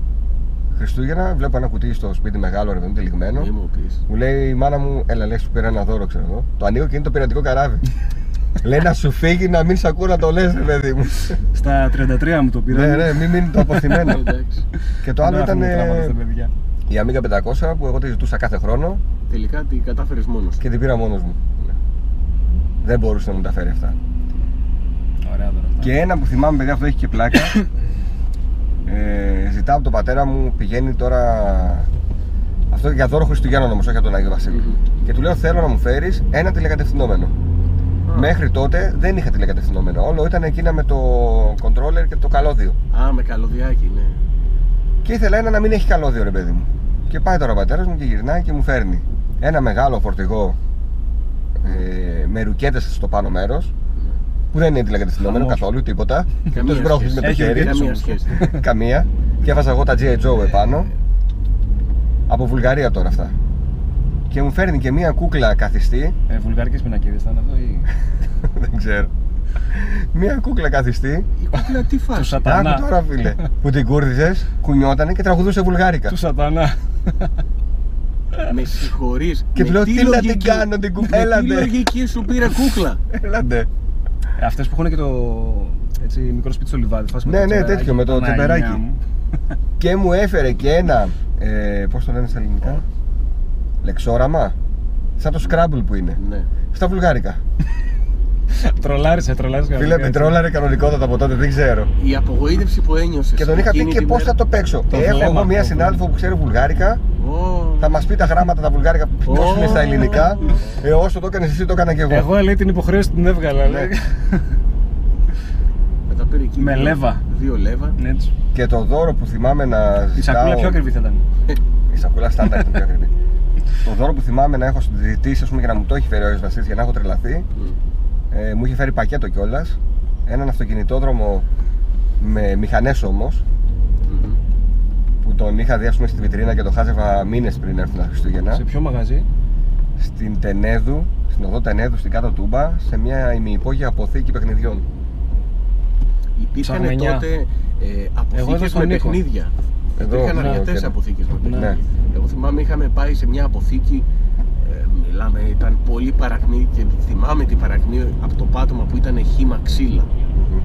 Χριστούγεννα, βλέπω ένα κουτί στο σπίτι μεγάλο, ρε παιδί μου, τυλιγμένο. Μη μου πεις. Μου λέει η μάνα μου, έλα λες, σου πήρα ένα δώρο, ξέρω εγώ. Το ανοίγω και είναι το πειρατικό καράβι. λέει να σου φύγει να μην σ' ακούω να το λες, ρε παιδί μου. Στα 33 μου το πήρα. ναι, ναι, μην μείνει το αποθυμένο. Εντάξει. και το άλλο ήταν ε, παιδιά. Η Amiga 500 που εγώ τη ζητούσα κάθε χρόνο Τελικά την κατάφερες μόνος σου. και την πήρα μόνος μου. Ναι. Δεν μπορούσε να μου τα φέρει αυτά. Ωραία τώρα. αυτά. Και ένα που θυμάμαι, παιδιά, αυτό έχει και πλάκα. Ε, ζητάω από τον πατέρα μου, πηγαίνει τώρα. Αυτό για δώρο Χριστουγέννων όμως, όχι από τον Άγιο Βασίλη. Μμμ. Και του λέω: Θέλω να μου φέρεις ένα τηλεκατευθυνόμενο. Α. Μέχρι τότε δεν είχα τηλεκατευθυνόμενο. Όλο ήταν εκείνα με το controller και το καλώδιο. Α, με καλωδιάκι, ναι. Και ήθελα ένα να μην έχει καλώδιο, ρε παιδί μου. Και πάει τώρα ο πατέρας μου και γυρνάει και μου φέρνει ένα μεγάλο φορτηγό ε, με ρουκέτες στο πάνω μέρος. Που δεν είναι τηλεκατευθυνόμενο Χαμός. καθόλου, τίποτα. Καμία το σμπρώχνει με το Έχει χέρι. ρουκέτες Καμία όμως. σχέση. Καμία. Και έβαζα εγώ τα G.I. Joe επάνω. Από Βουλγαρία τώρα αυτά. Και μου φέρνει και μία κούκλα καθιστή. Ε, βουλγαρικές πινακίδες ήταν αυτό ή. δεν ξέρω. Μία κούκλα καθιστή. Η κούκλα τι Του φάση; σατανά. Άκου τώρα, φίλε. που την κούρδιζες, κουνιότανε και τραγουδούσε βουλγάρικα. Του σατανά. Με συγχωρείς. Και Με του λέω, τι «Τι να την λογική- κάνω την κουπέλα, Με τι ντε». λογική σου πήρε κούκλα; Έλαντε. Αυτές που έχουν και το έτσι, μικρό σπίτι στο λιβάδι. φάση Ναι, το ναι, τσιπεράκι, τέτοιο, με το Παναγία τσιπεράκι. μου. Και μου έφερε και ένα. Ε, Πώς το λένε στα ελληνικά; Λεξόραμα. Σαν το Scrabble που είναι. Ναι. Στα βουλγάρικα. Τρολάρισε, τρολάρισε. Φίλε, κανονικά, με έτσι. τρόλαρε κανονικότατα από τότε, δεν ξέρω. Η απογοήτευση που ένιωσες. Και τον είχα πει και πώς θα το παίξω. Το Έχω βλέμμα εγώ μία αυτό, συνάδελφο που ξέρει βουλγάρικα. Oh. Θα μας πει τα γράμματα τα βουλγάρικα πώ Ω. είναι στα ελληνικά. Ε, όσο το έκανες εσύ, το έκανα και εγώ. Εγώ λέει την υποχρέωση την έβγαλα. λέει. Με τα πήρε εκεί. Με δύο- λέβα. Δύο λέβα. Ναι, έτσι. Και το δώρο που θυμάμαι να Η ζητάω. σακούλα πιο ακριβή θα ήταν. Η σακούλα στάνταρ ήταν πιο ακριβή. το δώρο που θυμάμαι να έχω ζητήσει ας πούμε, και να μου το έχει φέρει ο Άγιος Βασίλης για να έχω τρελαθεί. Μμ. Ε, μου είχε φέρει πακέτο κιόλας. Έναν αυτοκινητόδρομο με μηχανές όμως. Μμμ. Που τον είχα δει ας πούμε, στη βιτρίνα και το χάζευα μήνες πριν έρθουν τα Χριστούγεννα. Σε ποιο μαγαζί; Στην Τενέδου, στην οδό Τενέδου, στην κάτω Τούμπα, σε μια ημιυπόγεια αποθήκη παιχνιδιών. Υπήρχαν Ψαγμενιά. τότε ε, Εγώ εδώ αποθήκες στον με Νίκο. παιχνίδια. Εδώ, Υπήρχαν ναι, αρκετές οκ. αποθήκες τότε. Ναι. Εγώ θυμάμαι είχαμε πάει σε μια αποθήκη. Ε, μιλάμε, ήταν πολύ παρακμή και θυμάμαι την παρακμή από το πάτωμα που ήταν χύμα ξύλα. Μμμ.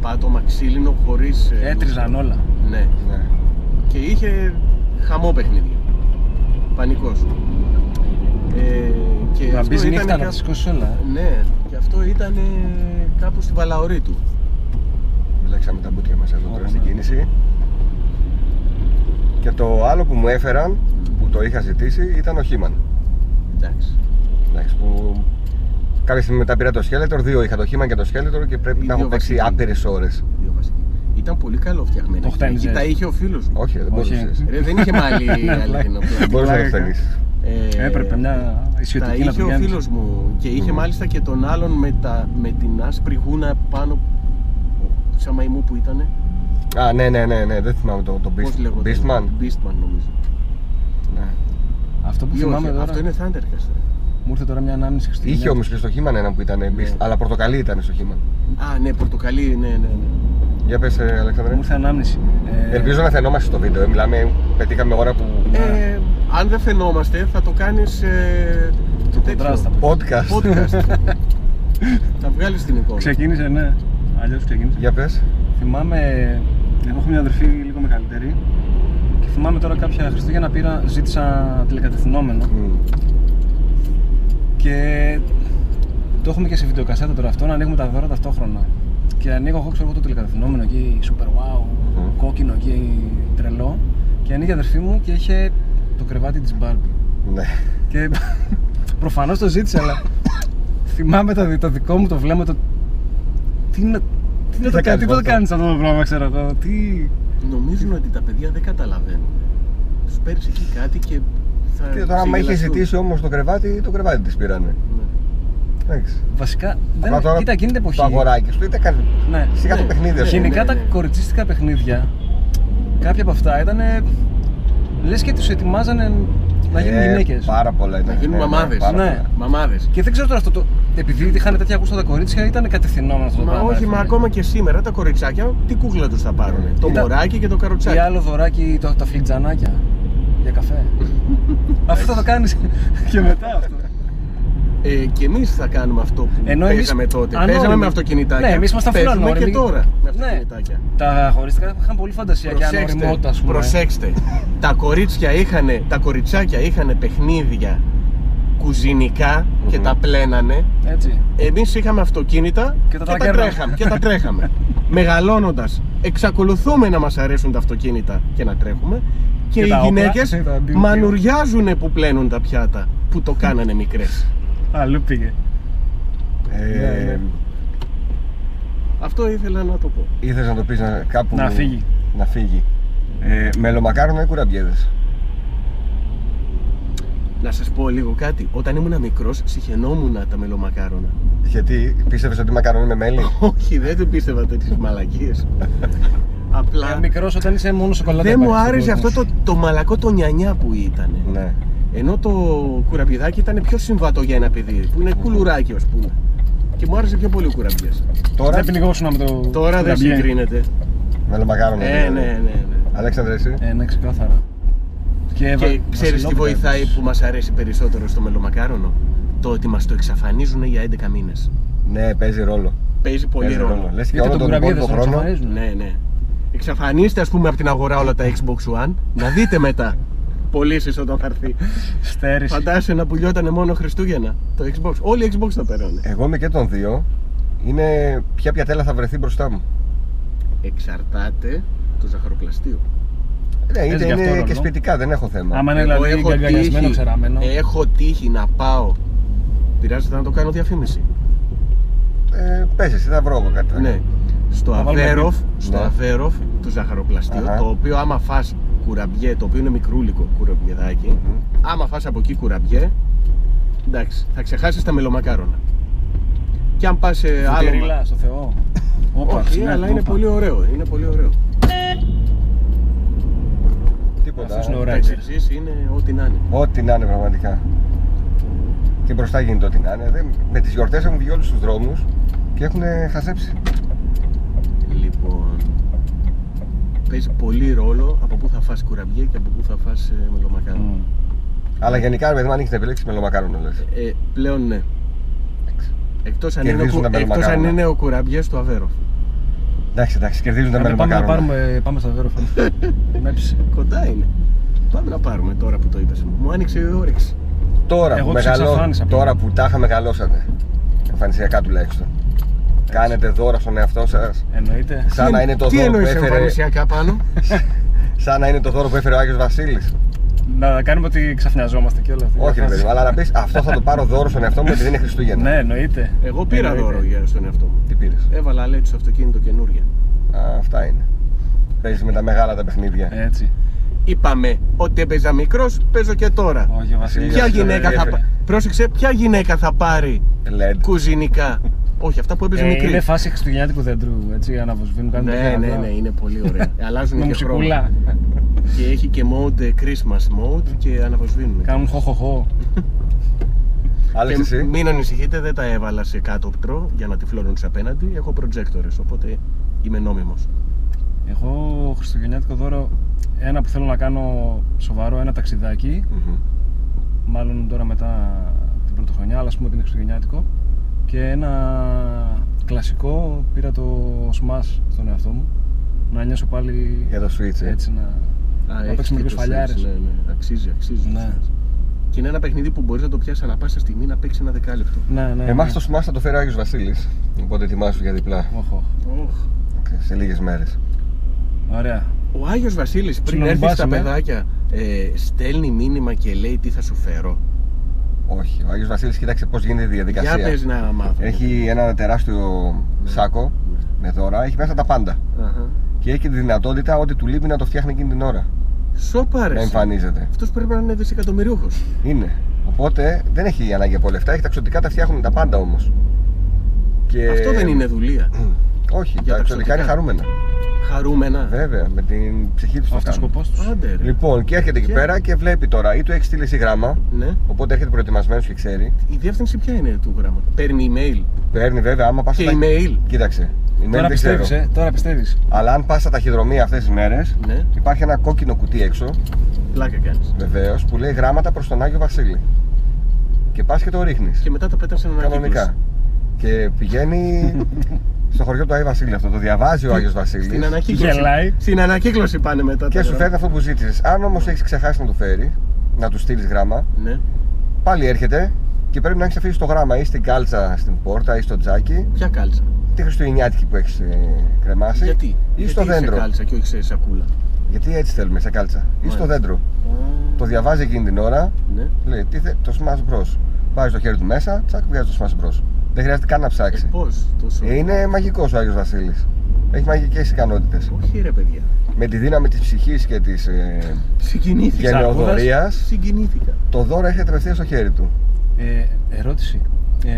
Πάτωμα ξύλινο χωρίς. Έτριζαν όλα. Ναι. Ναι. Και είχε χαμό παιχνίδι. Πανικός. Ε, και Να αυτό μπεις ήταν νύχτα να κάπου- τα σηκώσει όλα. ε. Ναι, και αυτό ήταν ε, κάπου στη Βαλαωρή του. Μπλέξαμε τα μπουτια μας εδώ τώρα Ωραία, στην ναι. κίνηση. Και το άλλο που μου έφεραν, που το είχα ζητήσει, ήταν ο Χίμαν. Εντάξει. Εντάξει, που κάποια στιγμή μετά πήρα το Skeletor, δύο είχα το Χίμαν και το Skeletor και πρέπει Οι να δύο έχω παίξει βασικοί. άπειρες ώρες. Δύο βασικοί. Ήταν πολύ καλό φτιαγμένο. Το χτένιζες. Εκεί τα είχε ο φίλος μου. Όχι, δεν Όχι. μπορούσες. Ρε, δεν είχε μάλι αληθινό Δεν πλάτη. μπορούσες να το πλάκα. φταίνεις. Ε, Έπρεπε μια Τα ισιωτική να είχε το ο βγαίνει. φίλος μου και είχε Μμμ. μάλιστα και τον άλλον με, τα, με την άσπρη γούνα πάνω. Σαν μαϊμού που ήταν. Α, ναι, ναι, ναι, ναι, δεν θυμάμαι το, το Πώς Beast, λέγονταν. Beastman. Beastman νομίζω. Ναι. Αυτό που Ή όχι, θυμάμαι τώρα. Αυτό είναι Thundercast. ρε. Μου ήρθε τώρα μια ανάμνηση Χριστουγεννιάτικη. Είχε όμως και στο Χίμαν ένα που ήταν Beast, αλλά πορτοκαλί ήταν στο Χίμαν. Α, ναι, πορτοκαλί, ναι, ναι. ναι. Για πες, ε, Αλέξανδρε. Μου ήρθε ανάμνηση. Ε, Ελπίζω να φαινόμαστε στο βίντεο. ε. Μιλάμε, πετύχαμε ώρα που. Ε, αν δεν φαινόμαστε, θα το κάνεις. Ε, Το τέτοιο. κοντράστ θα Podcast. Podcast. θα βγάλεις την εικόνα. Ξεκίνησε, ναι. Αλλιώς ξεκίνησε. Για πες. Θυμάμαι, εγώ έχω μια αδερφή λίγο μεγαλύτερη και θυμάμαι τώρα κάποια Χριστούγεννα πήρα, ζήτησα τηλεκατευθυνόμενο Μμ. και το έχουμε και σε βιντεοκασέτα τώρα αυτό, να ανοίγουμε τα δώρα ταυτόχρονα. Και ανοίγω εγώ ξέρω εγώ το τηλεκατευθυνόμενο εκεί, super wow, Μμμ. κόκκινο εκεί, τρελό. Και ανοίγει η αδερφή μου και είχε το κρεβάτι της Barbie. Ναι. Και προφανώς το ζήτησε, αλλά θυμάμαι το, το δικό μου το βλέμμα το. Τι να, τι να θα το κάνει, κάνεις τι να το αυτό; κάνεις αυτό το πράγμα, ξέρω εγώ. Τι. Νομίζουν ότι τα παιδιά δεν καταλαβαίνουν. Τους παίρνεις εκεί κάτι και θα. Και τώρα, άμα είχε ξεγελαστούν. ζητήσει όμως το κρεβάτι, το κρεβάτι της πήρανε. Ναι. Εντάξει. Βασικά, δεν, Απλά τώρα κοίτα, εκείνη την εποχή. Το αγοράκι σου ήταν κάνει. Ναι. Σιγά το Ναι, παιχνίδι, ναι, ας πούμε. Γενικά ναι, τα ναι. κοριτσίστικα παιχνίδια, κάποια από αυτά ήταν. λες και τους ετοιμάζανε να γίνουν Ε, γυναίκες. Πάρα πολλά ήταν. Να γίνουν Ναι, ναι, μαμάδες. πάρα Ναι. πολλά. Μαμάδες. Και δεν ξέρω τώρα αυτό το. Επειδή είχαν τέτοια γούστα τα κορίτσια, ήταν κατευθυνόμενο αυτό το Μα πράγμα. όχι, ρε μα φίλε. ακόμα και σήμερα τα κοριτσάκια τι κούκλα τους θα πάρουν. Το Κοίτα, μωράκι και το καροτσάκι. Ή άλλο δωράκι, το, τα φλιτζανάκια για καφέ. αυτό θα το κάνεις και μετά αυτό. Ε, και εμείς θα κάνουμε αυτό που Ενώ εμείς παίζαμε τότε. ανώριμοι. Παίζαμε με αυτοκινητάκια. Ναι, εμείς ήμασταν Παίζουμε full και ανώριμοι. τώρα με Ναι. αυτοκινητάκια. Τα χωρίστικα είχαν πολύ φαντασία και ανοριμότητα, ας πούμε. προσέξτε. τα κορίτσια είχαν, τα κοριτσάκια είχαν παιχνίδια κουζινικά και Μμμ. τα πλένανε. Έτσι. Εμείς είχαμε αυτοκίνητα Και τα τρακέρναμε. τρέχαμε. Και τα τρέχαμε. Μεγαλώνοντας, εξακολουθούμε να μας αρέσουν τα αυτοκίνητα και να τρέχουμε. Και, Και οι τα όπλα, γυναίκες και τα ντύμια. μανουριάζουν που πλένουν τα πιάτα που το κάνανε μικρές. Αλλού πήγε. Ε, Ναι, ναι. Αυτό ήθελα να το πω. Ήθελες να το πεις να, κάπου. Να φύγει. Να φύγει. Ε, μελομακάρονα ή κουραμπιέδες. Να σας πω λίγο κάτι. Όταν ήμουν μικρός, συχαινόμουν τα μελομακάρονα. Γιατί πίστευες ότι μακαρόνι με μέλι; Όχι, δεν το πίστευα τέτοιες μαλακίες. Απλά Μικρός όταν είσαι μόνος σοκολάτα. δεν μου υπάρχει στον άρεσε κόσμο αυτό σου. το, το μαλακό το νιανιά που ήταν. ναι. Ενώ το κουραμπιδάκι ήταν πιο συμβατό για ένα παιδί, που είναι κουλουράκι, ας πούμε. Και μου άρεσε πιο πολύ ο κουραμπιές. Τώρα Δεν πνιγώσουν με το. Τώρα δεν κουραμπιέ. συγκρίνεται. μελομακάρονα. Ε, δηλαδή. ναι, ναι, ναι. Αλέξανδρε, εσύ; Ε, ναι, ξεκάθαρα. Και, Και βα- ξέρεις τι βασιλόπιτα βοηθάει επίσης. που μας αρέσει περισσότερο στο μελομακάρονο; Το ότι μας το εξαφανίζουν για 11 μήνες. Ναι, παίζει ρόλο. Παίζει πολύ Παίζει ρόλο. Λες και Γιατί όλο τον τον κουραμπιέ δεν υπόλοιπο τον χρόνο. εξαφανίζουν. Ναι, ναι. Εξαφανίστε, ας πούμε, από την αγορά όλα τα Xbox One. να δείτε μετά. Πωλήσεις όταν θα έρθει. Στέρηση. Φαντάσου να πουλιότανε μόνο Χριστούγεννα το Xbox. Όλοι οι Xbox θα παίρνουν. Εγώ είμαι και των δύο. Είναι ποια πιατέλα θα βρεθεί μπροστά μου. Εξαρτάται το ζαχαροπλαστείο. Ναι, Παίζει είτε και αυτό είναι ρόλο. και σπιτικά, δεν έχω θέμα. Άμα είναι Εγώ δηλαδή έχω γκαγκαλιασμένο, τύχει, ξεραμένο. έχω τύχει να πάω. Πειράζεται να το κάνω διαφήμιση. Ε, πες εσύ, θα βρω εγώ κάτι. Ναι. Στο Θα βάλουμε Αβέροφ, μπιπ. στο Ναι. Αβέροφ, το ζαχαροπλαστείο, Αχα. το οποίο άμα φας κουραμπιέ, το οποίο είναι μικρούλικο κουραμπιεδάκι, Μμμ. άμα φας από εκεί κουραμπιέ, εντάξει, θα ξεχάσεις τα μελομακάρονα. Και αν πας σε άλλο... Φουτυρίλα, στο Θεό. Όπα, Όχι, ναι, αλλά είναι όπα. πολύ ωραίο, είναι πολύ ωραίο. Τίποτα. Αυτός είναι ε. ο Τα Ράιτερ. εξαιρετήσεις είναι ό,τι να είναι. Ό,τι να είναι πραγματικά. Και μπροστά γίνεται ό,τι να είναι. Δεν- Με τις γιορτές έχουν βγει όλους τους δρόμους και έχουν χαζέψει. Λοιπόν, παίζει πολύ ρόλο από πού θα φας κουραμπιέ και από πού θα φας ε, μελομακάρονα. Μμ. Αλλά γενικά, ρε παιδί μου, αν έχει επιλέξεις μελομακάρονα, λες. Ε, πλέον ναι. Εκτός αν, είναι ο, Κερδίζουν κου- τα εκτός αν μελομακάρονα. είναι ο κουραμπιές στο Αβέρο. Εντάξει, εντάξει, κερδίζουν τα Πάμε, πάμε να μελομακάρονα. πάρουμε, πάμε στο Βέρο. Με έψησε. Κοντά είναι. Πάμε να πάρουμε τώρα που το είπες. Μου άνοιξε η όρεξη. Τώρα, Εγώ που, τους μεγαλώ... εξαφάνισα πλέον. τώρα που τα είχα μεγαλώσατε. Εμφανισιακά τουλάχιστον. Κάνετε δώρα στον εαυτό σας. Εννοείται. Σαν να είναι το Τι δώρο που εννοείς έφερε. εμφανισιακά πάνω; Σαν να είναι το δώρο που έφερε ο Άγιος Βασίλης Να κάνουμε ότι ξαφνιαζόμαστε και όλα αυτά. Όχι, ρε παιδί μου, αλλά να πεις αυτό θα το πάρω δώρο στον εαυτό μου επειδή είναι Χριστούγεννα. Ναι, εννοείται. Εγώ πήρα Εννοείται. δώρο για στον εαυτό μου. Τι πήρες; Έβαλα LED στο αυτοκίνητο καινούρια. Αυτά είναι. Παίζεις με τα μεγάλα τα παιχνίδια. Έτσι. Είπαμε ότι έπαιζα μικρός, παίζω και τώρα. Όχι, ο Βασίλης. Ποια ε, γυναίκα θα ε, πάρει. Πρόσεξε, ποια γυναίκα θα πάρει LED. κουζινικά; Όχι, αυτά που έπαιζε Ε, μικρή. είναι φάση χριστουγεννιάτικου δέντρου, έτσι, αναβοσβήνουν, κάνουν Ναι, τέτοια ναι, καλά. ναι, είναι πολύ ωραία. Αλλάζουν Με και χρώμα. μουσικούλα. Και έχει και mode ε, Christmas mode και αναβοσβήνουν. Κάνουν χοχοχό. Άλεξ Και εσύ; μην ανησυχείτε, δεν τα έβαλα σε κάτω πτρό για να τυφλώνουν τους απέναντι. Έχω προτζέκτορες, οπότε είμαι νόμιμος. Εγώ χριστουγεννιάτικο δώρο, ένα που θέλω να κάνω σοβαρό, ένα ταξιδάκι. Μμμ. Μάλλον τώρα μετά την πρωτοχρονιά, αλλά ας πούμε ότι είναι χριστουγεννιάτικο. Και ένα κλασικό, πήρα το Smash στον εαυτό μου. Να νιώσω πάλι Για το Switch. ε. έτσι να. Α, Να έχεις παίξουμε και λίγους το φαλιάρες. Switch, Ναι, ναι, αξίζει, αξίζει. Ναι. Και είναι ένα παιχνίδι που μπορείς να το πιάσεις ανά πάσα στιγμή να παίξεις ένα δεκάλεπτο. Ναι, ναι. Εμάς ναι. το Smash θα το φέρει ο Άγιος Βασίλης Οπότε ετοιμάσου για διπλά. Οχ, οχ. Οχ. Οκ, Σε λίγες μέρες. Ωραία. Ο Άγιος Βασίλης πριν έρθεις στα Ψιλομπάσαμε. παιδάκια ε, στέλνει μήνυμα και λέει τι θα σου φέρω. Όχι. Ο Άγιος Βασίλης κοίταξε πώς γίνεται η διαδικασία. Για πες να μάθω. Έχει ένα τεράστιο σάκο με δώρα, έχει μέσα τα πάντα. Αχα. Και έχει τη δυνατότητα ό,τι του λείπει να το φτιάχνει εκείνη την ώρα. Σοπα ρε. Να εμφανίζεται. Αυτός πρέπει να είναι δισεκατομμυριούχος. Είναι. Οπότε δεν έχει ανάγκη από λεφτά, έχει τα εξωτικά, τα φτιάχνουν τα πάντα όμως. Και... Αυτό δεν είναι δουλεία. Όχι, Για τα τα εξωτικά είναι εξωτικά. Χαρούμενα. Βέβαια. Βέβαια, με την ψυχή τους το Αυτό ο κάνουν. σκοπό τους. Άντε ρε. Λοιπόν, και έρχεται εκεί Και- πέρα και βλέπει τώρα ή του έχει στείλει εσύ γράμμα, Ναι. οπότε έρχεται προετοιμασμένος και ξέρει. Η διεύθυνση ποια είναι του γράμματος; Παίρνει email; Παίρνει βέβαια, άμα πας. Και email. Κοίταξε. Email Τώρα δεν ξέρω. πιστεύεις, ε. Τώρα πιστεύεις. Αλλά αν πας στα ταχυδρομεία αυτές τις μέρες, Ναι. υπάρχει ένα κόκκινο κουτί έξω, Πλάκα κάνεις. βεβαίως, που λέει γράμματα προς τον Άγιο Βασίλη. Και πας και το ρίχνεις. Και μετά τα πέτασε έναν Κανονικά. Και πηγαίνει στο χωριό του Άγιο Βασίλη αυτό. Το διαβάζει ο Άγιος Βασίλης. Στην ανακύκλωση. Γελάει. Στην ανακύκλωση πάνε μετά. Και τα σου γράμματα. φέρνει αυτό που ζήτησες. Αν όμως έχεις ξεχάσει να του φέρει, να του στείλεις γράμμα, Ναι. πάλι έρχεται και πρέπει να έχεις αφήσει το γράμμα ή στην κάλτσα στην πόρτα ή στο τζάκι, Ποια κάλτσα; τη χριστουγεννιάτικη που έχεις κρεμάσει, Γιατί; ή Γιατί στο σε δέντρο. κάλτσα και όχι σε σακούλα; Γιατί έτσι θέλουμε, σε κάλτσα. Ή στο Μάλιστα. δέντρο. Το διαβάζει εκείνη την ώρα, Ναι. λέει τι θε, το smash bros. Βάζει το χέρι του μέσα, τσακ, βγάζει το smash bros. Δεν χρειάζεται καν να Ε, ψάξει. πώς τόσο; Ε, είναι μαγικός ο Άγιος Βασίλης. Έχει μαγικές ικανότητες. Όχι ρε παιδιά. Με τη δύναμη της ψυχής και της ε, Συγκινήθηκα. γενεοδορία, Συγκινήθηκα. το δώρο έρχεται απευθεία στο χέρι του. Ε, ερώτηση. Ε,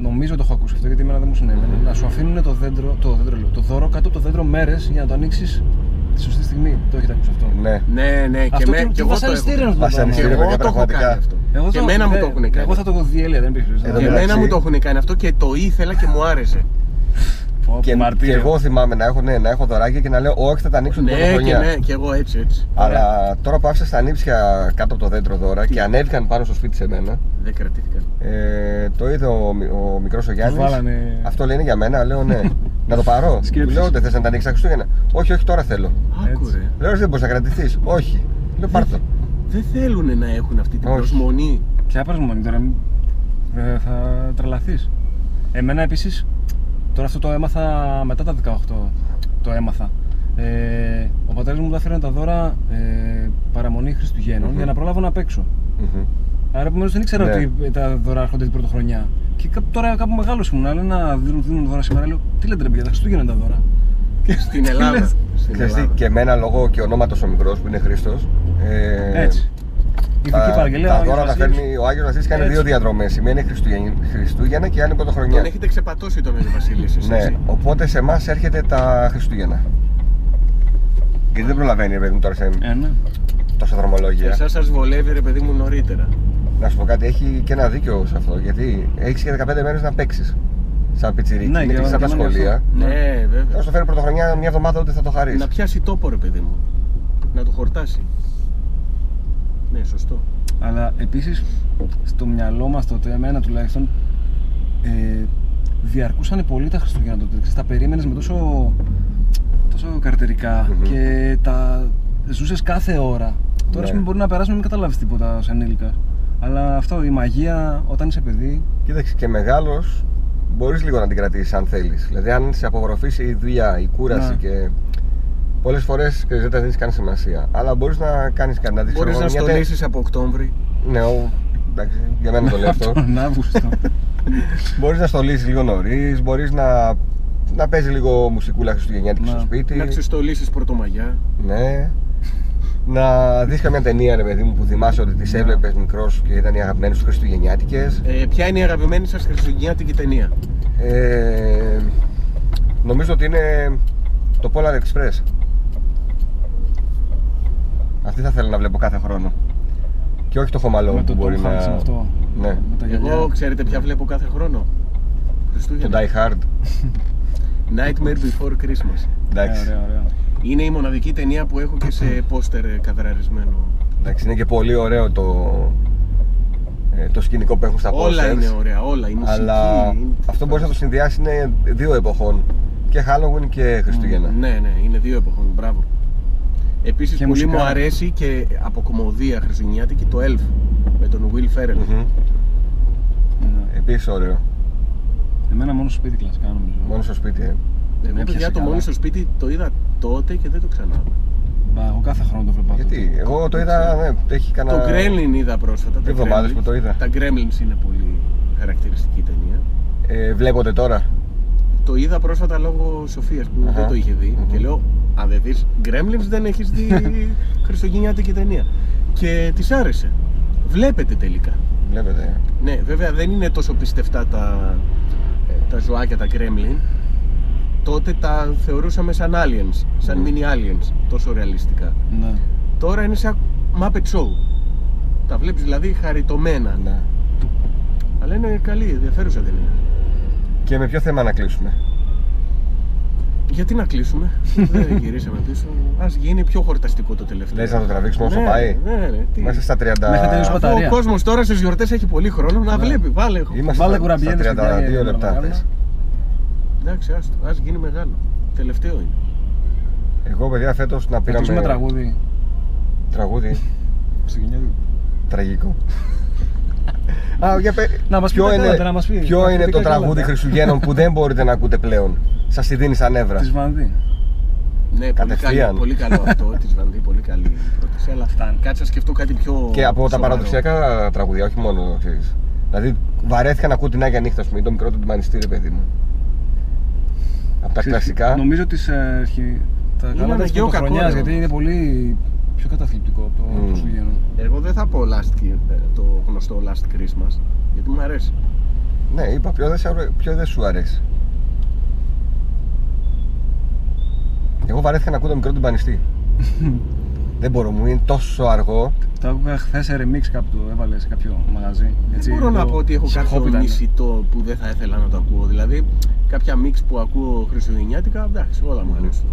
νομίζω το έχω ακούσει αυτό γιατί εμένα δεν μου συνέβαινε. Να σου αφήνουν το δέντρο, το, δέντρο, λέω, το δώρο κάτω από το δέντρο μέρες για να το ανοίξεις τη σωστή στιγμή. Το έχετε ακούσει αυτό. Ναι. Ναι, ναι, και, Αυτό με, και- και και εγώ το βασανιστήριο έχω. είναι αυτό το Και Βασανιστήριο, πράγμα. εγώ παιδιά, το έχω κάνει πραγματικά. αυτό. Εγώ και το- εμένα μου ε, το έχουν κάνει. Εγώ θα το δω διέλεια, δεν υπήρχε. Εδώ Και μεταξύ- εμένα μου το έχουν κάνει αυτό και το ήθελα και μου άρεσε. Και, και εγώ θυμάμαι να έχω, ναι, να έχω δωράκια και να λέω Όχι, θα τα ανοίξω την Ναι, και πρωτοχρονιά. ναι, και εγώ έτσι, έτσι. Αλλά τώρα που άφησα τα νύψια κάτω από το δέντρο δώρα και ανέβηκαν πάνω στο σπίτι σε μένα, Δεν κρατήθηκαν. ε, το είδε ο, μι- ο μικρός ο Γιάννης. βάλανε- Αυτό λέει είναι για μένα, λέω ναι. να το πάρω; Του Σκέψεις. λέω δεν θες να τα ανοίξεις τα Χριστούγεννα. Όχι, όχι, τώρα θέλω. Άκου Έτσι. ρε. Λέω δεν μπορείς να κρατηθείς. Όχι. Λέω πάρ' το. Δεν θέλουν να έχουν αυτή την Όχι. προσμονή. Ποια προσμονή τώρα, μη- ε, θα τρελαθείς. Εμένα επίσης, τώρα αυτό το έμαθα μετά τα 18. Το έμαθα. Ε, ο πατέρας μου μου έφερε τα δώρα ε, παραμονή Χριστουγέννων Μμμ. για να προλάβω να παίξω. Μμμ. Άρα επομένως δεν ήξερα Ναι. ότι τα δώρα έρχονται την πρωτοχρονιά. Και κάπου, τώρα κάπου μεγάλος ήμουν, αλλά να δίνουν, δίνουν δώρα σήμερα. Λέω, τι λέτε ρε παιδιά, τα Χριστούγεννα είναι τα δώρα. Στην Ελλάδα. λες; Στην Ξέρεις τι, Ελλάδα. και εμένα λόγω και ονόματος ο μικρός που είναι Χρήστος. Ε, Έτσι. Η Τα, ειδική παραγγελία. τα ο Άγιος δώρα τα Βασίλης. φέρνει ο Άγιος Βασίλης κάνει Έτσι. δύο διαδρομές. Η μία είναι Χριστουγέννη- Χριστούγεννα και η άλλη πρωτοχρονιά. Τον έχετε ξεπατώσει τον Άγιο Βασίλης, εσείς, Ναι, έτσι; οπότε σε εμάς έρχεται τα Χριστούγεννα. Γιατί δεν προλαβαίνει, ρε παιδί μου, τώρα σε Ε, ναι. τόσα δρομολόγια. Εσάς σας βολεύει ρε παιδί μου νωρίτερα. Να σου πω κάτι, έχει και ένα δίκιο σε αυτό. Γιατί έχεις και 15 μέρες να παίξεις σαν πιτσιρίκι, Ναι, είναι και κλειστά από τα και εμένα γι' σχολεία. αυτό. Ναι, Ναι. βέβαια. Θα στο φέρει πρωτοχρονιά μια εβδομάδα ούτε θα το χαρίσει. Να πιάσει τόπο, ρε παιδί μου. Να το χορτάσει. Ναι, σωστό. Αλλά επίσης στο μυαλό μας τότε, εμένα τουλάχιστον, ε, διαρκούσαν πολύ τα Χριστούγεννα τότε. Ξέρεις, Τα περίμενες με τόσο, τόσο καρτερικα Μμμ. και τα ζούσες κάθε ώρα. Τώρα Ναι. ναι. μπορεί να περάσουμε να μην καταλάβεις τίποτα ως ενήλικα. Αλλά αυτό, η μαγεία όταν είσαι παιδί. Κοίταξε και μεγάλος μπορείς λίγο να την κρατήσεις αν θέλεις. Δηλαδή, αν σε απογροφήσει η δουλειά, η κούραση Ναι. και. Πολλές φορές δεν τα δίνεις καν σημασία. Αλλά μπορείς να κάνεις κάτι να δει. Μπορείς να στολίσεις από Οκτώβρη. Ναι, ο... εντάξει, για μένα το λέω αυτό. Τον Αύγουστο. μπορείς να στολίσεις λίγο νωρίς, μπορείς να, να παίζεις λίγο μουσικούλα χριστουγεννιάτικη Να. στο σπίτι. Να ξεστολίσεις πρωτομαγιά. Ναι. Να δεις καμιά ταινία, ρε παιδί μου, που θυμάσαι ότι τις έβλεπες μικρός και ήταν οι αγαπημένες σου χριστουγεννιάτικες; Ε, ποια είναι η αγαπημένη σας χριστουγεννιάτικη ταινία; Ε, νομίζω ότι είναι το Polar Express. Αυτή θα θέλω να βλέπω κάθε χρόνο. Και όχι το χωμαλό με που το μπορεί Tom να. Hanks αυτό. Ναι. Με τα γυαλιά. Εγώ ξέρετε ποια βλέπω κάθε χρόνο; Το Χριστούγεννα. Die Hard. Nightmare Before Christmas. Εντάξει. Ε, Ωραία, ωραία. Είναι η μοναδική ταινία που έχω και σε πόστερ ε, καδραρισμένο. Εντάξει, είναι και πολύ ωραίο το, ε, το σκηνικό που έχουν στα όλα posters. είναι ωραία, όλα. Η μουσική. Αλλά είναι- αυτό μπορείς να το συνδυάσεις είναι δύο εποχών. Και Halloween και Χριστούγεννα. Ναι, ναι, είναι δύο εποχών. Μπράβο. Επίσης, Και πολύ μουσικά. μου αρέσει και από κομμωδία χριστουγεννιάτικη το Elf με τον Will Ferrell. Μμμ. Ναι. Επίσης ωραίο. Εμένα μόνο στο σπίτι κλασικά νομίζω. Μόνο στο σπίτι, ε. Εγώ, Με παιδιά, έπιασε το καλά. μόνος στο σπίτι το είδα τότε και δεν το ξανά. Μπα, εγώ κάθε χρόνο το βλέπω. αυτό. Γιατί, εγώ το είδα, ναι, έχει κανένα... Το Gremlin είδα πρόσφατα. Δύο τα εβδομάδες Gremlins. που το είδα. Τα Gremlins είναι πολύ χαρακτηριστική ταινία. Ε, βλέπονται τώρα. Το είδα πρόσφατα λόγω Σοφίας που Αχα. δεν το είχε δει. Μμμ. Και λέω, αν δεν δεις Gremlins, δεν έχεις δει χριστουγεννιάτικη ταινία. Και της άρεσε. Βλέπετε τελικά. Βλέπετε. ε. Ναι, βέβαια δεν είναι τόσο πιστευτά τα, ε, τα ζωάκια, τα Gremlin. Τότε τα θεωρούσαμε σαν aliens, σαν Μμμ. mini aliens, τόσο ρεαλιστικά. Ναι. Τώρα είναι σαν Muppet Show. Τα βλέπεις δηλαδή χαριτωμένα. Ναι. Αλλά είναι καλή, ενδιαφέρουσα ταινία. Και με ποιο θέμα να κλείσουμε; Γιατί να κλείσουμε, δεν γυρίσαμε πίσω. Ας γίνει πιο χορταστικό το τελευταίο. Λες να το τραβήξουμε όσο ναι, πάει; Ναι, ναι, τι. Είμαστε στα 30... Μέχρι να τελειώσει Αφού μπαταρία. ο κόσμος τώρα στις γιορτές έχει πολύ χρόνο να Ναι. βλέπει. Βάλε. Είμαστε Βάλε στα- κουραμπιέδες, στα παιδιά, 32 για να λεπτά κάνουμε. θες. Εντάξει, άστο, ας γίνει μεγάλο. Τελευταίο είναι. Εγώ παιδιά φέτος να Να πήραμε κλείσουμε τραγούδι. τραγούδι Χριστουγεννιάτικο. τραγικό. Α, για πε... Να μας πει ποιο τα είναι, κάλαντα, να μας πει. ποιο Τα είναι το κάλαντα. τραγούδι Χριστουγέννων που δεν μπορείτε να ακούτε πλέον; Σας τη δίνει σαν νεύρα. Της Βανδί. Ναι, πολύ, Κατευθείαν. καλή, πολύ καλό αυτό της Βανδί, πολύ καλή πρόταση. Αλλά Φτάνει. κάτσε να σκεφτώ κάτι πιο. Και από τα σοβαρό. παραδοσιακά τραγουδιά, όχι μόνο ξέρεις. Δηλαδή βαρέθηκα να ακούω την Άγια Νύχτα, ας πούμε, το μικρό του μανιστήρι, παιδί μου. Από τα Ξέρεις, κλασικά. Νομίζω τις, ε, αρχι- τα Είναι γάλατα της αναγκαίο κακό, πρωτοχρονιάς, ρε, γιατί όμως. είναι πολύ πιο καταθλιπτικό από το Μμμ. Χριστουγέννων. Εγώ δεν θα πω last, Ki- ε, το γνωστό Last Christmas, γιατί μου αρέσει. Ναι, είπα, ποιο δεν, σε αρέ- ποιο δεν σου αρέσει. Εγώ βαρέθηκα να ακούω το μικρό του μπανιστή. δεν μπορώ, μου είναι τόσο αργό. Το άκουγα χθες σε remix κάπου το έβαλε σε κάποιο μαγαζί. Έτσι, δεν μπορώ να λίγο πω ότι έχω κάποιο hip-hop ήταν. μισητό που δεν θα ήθελα να το ακούω. Δηλαδή, κάποια μίξ που ακούω χριστουγεννιάτικα, εντάξει, όλα μου Μμμ. αρέσουν.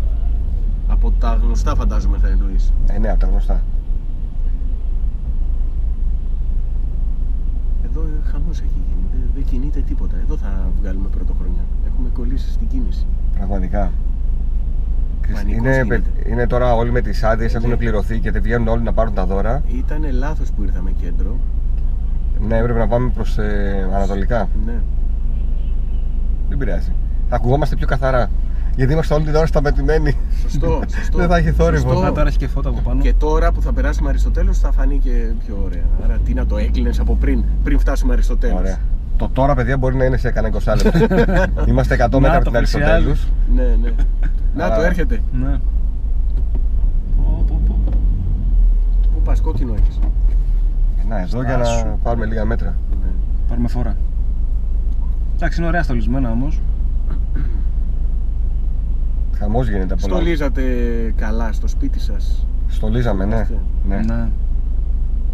Από τα γνωστά φαντάζομαι θα εννοείς. Ε, ναι, από τα γνωστά. Εδώ χαμός έχει γίνει. Δεν, δεν κινείται τίποτα. Εδώ θα βγάλουμε πρωτοχρονιά. Έχουμε κολλήσει στην κίνηση. Πραγματικά. Πανικός Είναι, γίνεται. είναι τώρα όλοι με τις άδειες, Ναι. έχουν πληρωθεί και δεν βγαίνουν όλοι να πάρουν τα δώρα. Ήταν λάθος που ήρθαμε κέντρο. Ναι, έπρεπε να πάμε προς ε, ανατολικά. Ναι. Δεν πειράζει. Θα ακουγόμαστε πιο καθαρά. Γιατί είμαστε όλη την ώρα σταματημένοι. Σωστό, σωστό. Δεν θα έχει θόρυβο. Σωστό. Α, τώρα έχει και φώτα από πάνω. Και τώρα που θα περάσουμε Αριστοτέλο θα φανεί και πιο ωραία. Άρα τι να το έκλεινες από πριν, πριν φτάσουμε Αριστοτέλο. Ωραία. Το τώρα, παιδιά, μπορεί να είναι σε κανένα 20 λεπτό. Είμαστε 100 μέτρα Να, από το την πλησιάζει. Αριστοτέλους. Ναι, ναι. Να Α. το έρχεται. Ναι. Πω, πω, πω. Πού πας, κόκκινο έχεις. Να, εδώ για Στάσου. να πάρουμε λίγα μέτρα. Ναι. Πάρουμε φορά. Εντάξει, είναι ωραία στολισμένα όμως. Χαμός γίνεται από όλα. Στολίζατε καλά στο σπίτι σας. Στολίζαμε, ναι. Αυτό. ναι. Ναι.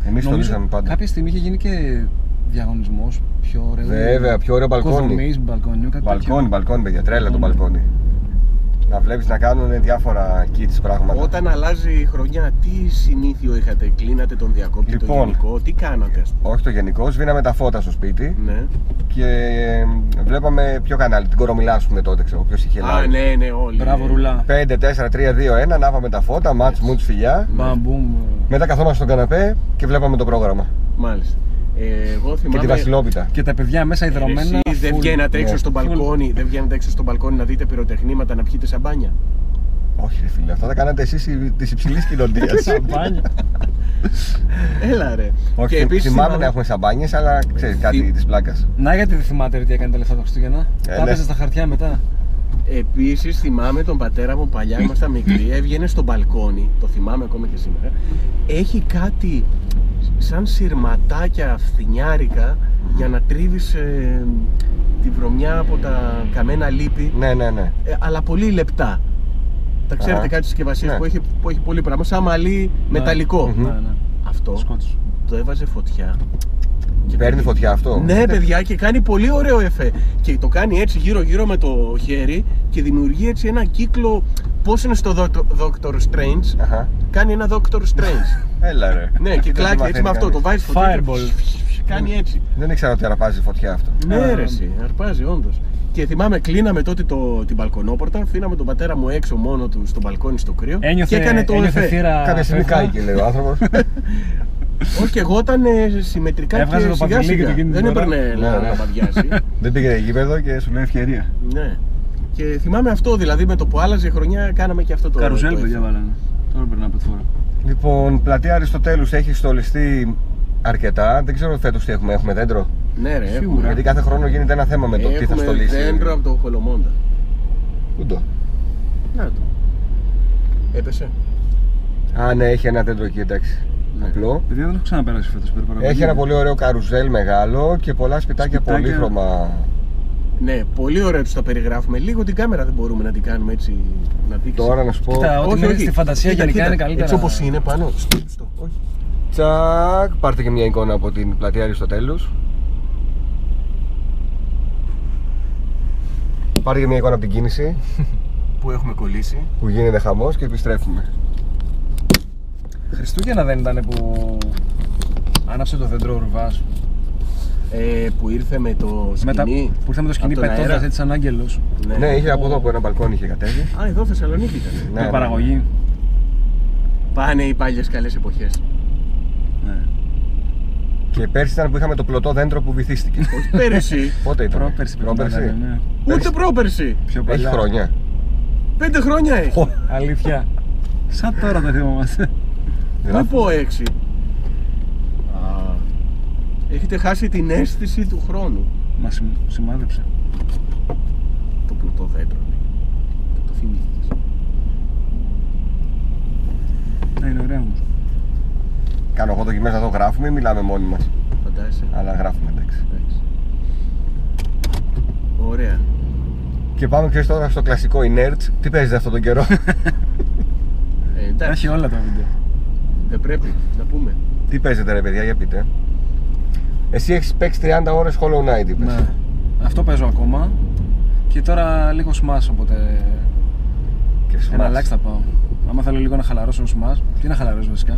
Εμείς στολίζαμε πάντα. Κάποια στιγμή είχε γίνει και διαγωνισμός. Πιο ωραίο. Βέβαια, πιο ωραίο μπαλκόνι. Κοδομής, μπαλκόνιο, κάτι Μπαλκόνι, τέτοιο. μπαλκόνι, παιδιά, τρέλα το Μπαλκόνι. Μπαλκόνι. Να βλέπεις να κάνουν διάφορα kits πράγματα. Όταν αλλάζει η χρονιά, τι συνήθειο είχατε, κλείνατε τον διακόπτη, το Λοιπόν. γενικό, τι κάνατε, ας πούμε; Όχι το γενικό, σβήναμε τα φώτα στο σπίτι Ναι. και βλέπαμε ποιο κανάλι, την κορομιλά, ας πούμε τότε, ξέρω ποιος είχε Α, live. ναι, ναι, όλοι. Μπράβο, ναι. ρουλά. 5, 4, 3, 2, 1, ανάβαμε τα φώτα, μάτς μουτς φιλιά. Μπαμ-μπουμ. Μετά καθόμαστε στον καναπέ και βλέπαμε το πρόγραμμα. Μάλιστα. Ε, εγώ Και θυμάμαι. τη Βασιλόπιτα. Και τα παιδιά μέσα υδρωμένα. Εσείς δεν full. βγαίνατε έξω Ναι. στο μπαλκόνι, δεν βγαίνατε έξω στο μπαλκόνι να δείτε πυροτεχνήματα, να πιείτε σαμπάνια; Όχι, ρε φίλε, αυτά τα κάνατε εσείς της υψηλής κοινωνίας. Σαμπάνια. Έλα ρε. Όχι, και επίσης θυμάμαι θυμάμαι- να έχουμε σαμπάνιες, αλλά ξέρεις κάτι Θυ- της πλάκας. Να γιατί δεν θυμάται ρε, τι έκανε τα λεφτά τα Χριστούγεννα. Ε, Τα ναι. έπαιζε στα χαρτιά μετά. Επίσης θυμάμαι τον πατέρα μου παλιά, ήμασταν μικροί, έβγαινε στο μπαλκόνι, το θυμάμαι ακόμα και σήμερα. Έχει κάτι σαν σειρματάκια φθινιάρικα για να τρίβεις ε, τη βρωμιά από τα καμένα λίπη, Ναι, ναι, ναι. ε, αλλά πολύ λεπτά. Τα ξέρετε Α, κάτι συσκευασίες ναι. που, έχει, που έχει πολύ πράγμα, σαν μαλλί μεταλλικό. Μμμ. Ναι, ναι. Αυτό Σκότους. το έβαζε φωτιά. Και Παίρνει παιδί- φωτιά αυτό. Ναι, παιδιά, και κάνει πολύ ωραίο εφέ. Και το κάνει έτσι γύρω-γύρω με το χέρι και δημιουργεί έτσι ένα κύκλο. Πώς είναι στο Doctor- Doctor Strange, Αχα. κάνει ένα Doctor Strange. Έλα ρε. ναι, και Δεν το κλάκι έτσι μαθαίνει με αυτό. κανείς. Το βάζει φωτιά. και Fireball. Κάνει έτσι. Δεν ήξερα ότι αρπάζει φωτιά αυτό. Ναι, Α, ρε, εσύ, αρπάζει όντως. Και θυμάμαι, κλείναμε τότε το, την μπαλκονόπορτα, αφήναμε τον πατέρα μου έξω μόνο του στο μπαλκόνι στο κρύο Ένιωθε, και έκανε το ένιωθε εφέ. θύρα Κάποια στιγμή φεύγα. κάηκε, λέει ο άνθρωπος. Όχι, εγώ ήταν ε, συμμετρικά Έβγαζε και το σιγά πατελίκι σιγά. του εκείνη την Δεν ώρα. έπαιρνε Ναι, ναι. να παδιάσει. Δεν πήγε γήπεδο και σου λέει ευκαιρία. Ναι. Και θυμάμαι αυτό, δηλαδή με το που άλλαζε η χρονιά κάναμε και αυτό το. Καρουζέλ, το παιδιά, εφέ. βάλανε. Τώρα περνάω από τη φορά. Λοιπόν, πλατεία Αριστοτέλους έχεις στολιστεί αρκετά. Δεν ξέρω φέτος τι έχουμε. Έχουμε δέντρο; Ναι, ρε, Σίγουρα. έχουμε. Γιατί κάθε χρόνο γίνεται ένα θέμα με το τι θα Έχουμε στολίσει. δέντρο από το Χολομόντα. Πού το; Να το. Έπεσε. Α, ναι, έχει ένα δέντρο εκεί, εντάξει. Ναι. Απλό. Παιδιά δεν έχω ξαναπέρασει φέτος περίπου. Έχει ένα πολύ ωραίο καρουζέλ μεγάλο και πολλά σπιτάκια, Σπιτάκια. πολύχρωμα. Ναι, πολύ ωραία του τα περιγράφουμε. Λίγο την κάμερα δεν μπορούμε να την κάνουμε έτσι να δείξει. Τώρα να σου πω. Κοίτα, ό,τι μένει στη φαντασία Κοίτα, γενικά κοίτα. είναι καλύτερα. Έτσι όπως είναι πάνω. Στο, στο, όχι. Τσακ, πάρτε και μια εικόνα από την πλατεία Αριστοτέλους. Πάρτε και μια εικόνα από την κίνηση Που έχουμε κολλήσει. που γίνεται χαμός και επιστρέφουμε. Χριστούγεννα δεν ήταν που άναψε το δέντρο ο Ρουβάς. Ε, που ήρθε με το σκηνή. Μετά που ήρθε με το σκηνή από τον πετώντας αέρα. έτσι σαν άγγελος. Ναι, είχε από εδώ από ένα μπαλκόνι είχε κατέβει. Α, εδώ Θεσσαλονίκη ήταν. Ναι, με ναι, παραγωγή. Πάνε οι πάλιε καλές εποχές. Ναι. Και πέρσι ήταν που είχαμε το πλωτό δέντρο που βυθίστηκε. Όχι πέρυσι. Πότε ήταν; Πρόπερση πρέπει να Πρόπερσι. ήταν, ναι. Ούτε πρόπερσι. Πιο Έχει παλιά. χρόνια. Πέντε χρόνια έχει. Αλήθεια. Σαν τώρα τα θυμόμαστε. Δεν πω έξι. Α, έχετε χάσει την αίσθηση του χρόνου. Μα σημάδεψε. Το πλουτό δέντρο λέει. Δεν το θυμήθηκες. Ναι, είναι ωραίο όμως. Κάνω εγώ δοκιμές να το γράφουμε ή μιλάμε μόνοι μας; Φαντάζεσαι. Αλλά γράφουμε εντάξει. Εντάξει. Ωραία. Και πάμε ξέρεις τώρα στο κλασικό η nerds. Τι παίζετε αυτόν τον καιρό; Ε, εντάξει. Έχει όλα τα βίντεο. Δεν πρέπει να πούμε. Τι παίζετε ρε παιδιά για πείτε. Εσύ έχεις παίξει 30 ώρες Hollow Knight είπες. Ναι. Αυτό παίζω ακόμα. Και τώρα λίγο smash, οπότε Και Smash. ένα ελάχιστα πάω. Άμα θέλω λίγο να χαλαρώσω smash, τι να χαλαρώσω βασικά;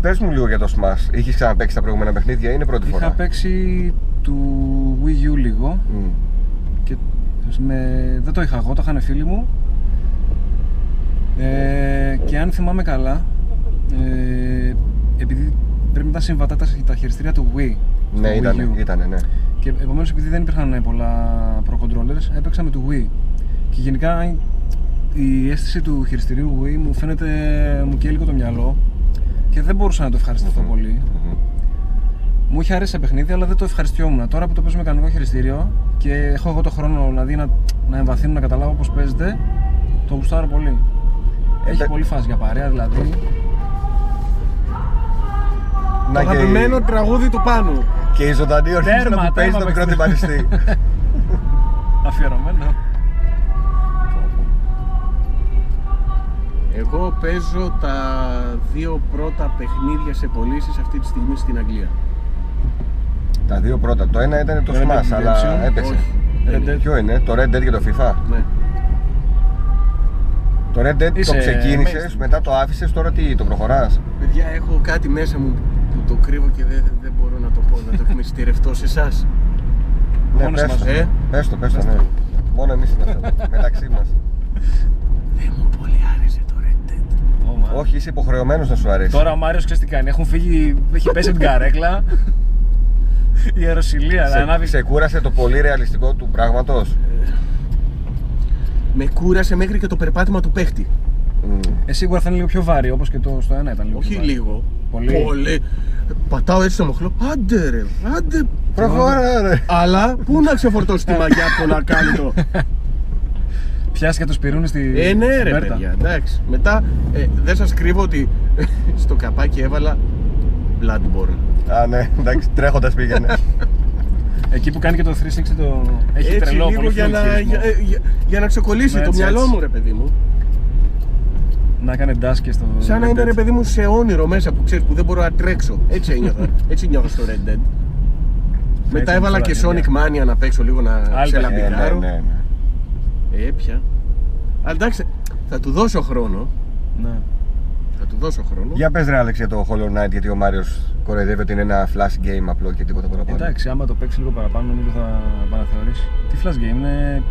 Πες μου λίγο για το Smash. Είχες ξαναπαίξει τα προηγούμενα παιχνίδια ή είναι πρώτη φορά; Είχα παίξει του Wii U λίγο Μμ. και με... δεν το είχα εγώ, το είχαν φίλοι μου. Ε, και αν θυμάμαι καλά, ε, επειδή πρέπει να ήταν συμβατά τα, τα χειριστήρια του Wii. στο Ναι, Wii ήτανε, U. ήτανε, ναι. Και επομένως, επειδή δεν υπήρχαν πολλά Pro Controllers, έπαιξα με το Wii. Και γενικά η αίσθηση του χειριστηρίου Wii μου φαίνεται, μου καίει λίγο το μυαλό και δεν μπορούσα να το ευχαριστηθώ Μμμ. πολύ. Μμμ. Μου είχε αρέσει σε παιχνίδι, αλλά δεν το ευχαριστιόμουν. Τώρα που το παίζω με κανονικό χειριστήριο και έχω εγώ το χρόνο δηλαδή, να, να εμβαθύνω, να καταλάβω πώς παίζεται, το γουστάρω πολύ. Έχει παι- πολύ φάση για παρέα δηλαδή. Το Να και, αγαπημένο η- τραγούδι του Πάνου. και η ζωντανή ορχήστρα Τέρμα, που παίζει τέρμα το μικρό παίξτε. τυμπανιστή. Αφιερωμένο. Εγώ παίζω τα δύο πρώτα παιχνίδια σε πωλήσεις αυτή τη στιγμή στην Αγγλία. Τα δύο πρώτα. Το ένα ήταν το Red Dead Smash, αλλά Redemption. έπεσε. Όχι. Red Dead. Ποιο είναι, το Red Dead και το FIFA. Ναι. Το Red Dead Είσαι το ξεκίνησες, amazed. μετά το άφησες, τώρα τι, το προχωράς; Παιδιά, έχω κάτι μέσα μου που το κρύβω και δεν, δεν μπορώ να το πω, να το εκμυστηρευτώ σε εσάς. Ναι, Μόνος πες μας, το. ε; Πες το, πες το, Πες ναι. το. Μόνο εμείς είναι αυτό, μεταξύ μας. Δεν μου πολύ άρεσε το Red Dead. Ω, μα. Όχι, είσαι υποχρεωμένος να σου αρέσει. Τώρα ο Μάριος ξέρεις τι κάνει. Έχουν φύγει, έχει πέσει από την καρέκλα. Η αεροσυλία, να σε, ανάβει. σε κούρασε το πολύ ρεαλιστικό του πράγματος. Με κούρασε μέχρι και το περπάτημα του παίχτη. Μμ. Ε, σίγουρα θα είναι λίγο πιο βάρη, όπως και το στο ένα ήταν λίγο Όχι πιο βάρη. λίγο. Πολύ. Πατάω έτσι στο μοχλό. Άντε ρε, άντε. Προχώρα ρε. Αλλά πού να ξεφορτώσει τη μαγιά από το να κάνει το. Πιάσει και το σπιρούνι στη. Ε, ναι, στην ρε πέρτα. παιδιά, εντάξει. Μετά ε, δεν σας κρύβω ότι στο καπάκι έβαλα Bloodborne. Α, ναι, εντάξει, τρέχοντας πήγαινε. Εκεί που κάνει και το 360 το. Έχει Έτσι τρελό λίγο πολύ για να, χειρισμός. για, για, για να ξεκολλήσει Ναι, το έτσι, μυαλό έτσι. μου, ρε παιδί μου. Να κάνει dash και στο. Σαν να Red είναι Dead. ρε παιδί μου σε όνειρο μέσα που ξέρεις που δεν μπορώ να τρέξω. Έτσι ένιωθα. Έτσι νιώθω στο Red Dead. Μετά είναι έβαλα τώρα, και παιδιά. Sonic Mania να παίξω λίγο να Άλλη Ε, ναι, ξελαμπικάρω. ναι, ναι. Ε, πια. Αλλά εντάξει, θα του δώσω χρόνο. Ναι. Θα του δώσω χρόνο. Για πες ρε Άλεξ για το Hollow Knight γιατί ο Μάριος κοροϊδεύει ότι είναι ένα flash game απλό και τίποτα παραπάνω. Εντάξει, άμα το παίξει λίγο παραπάνω, νομίζω θα επαναθεωρήσει. Τι flash game είναι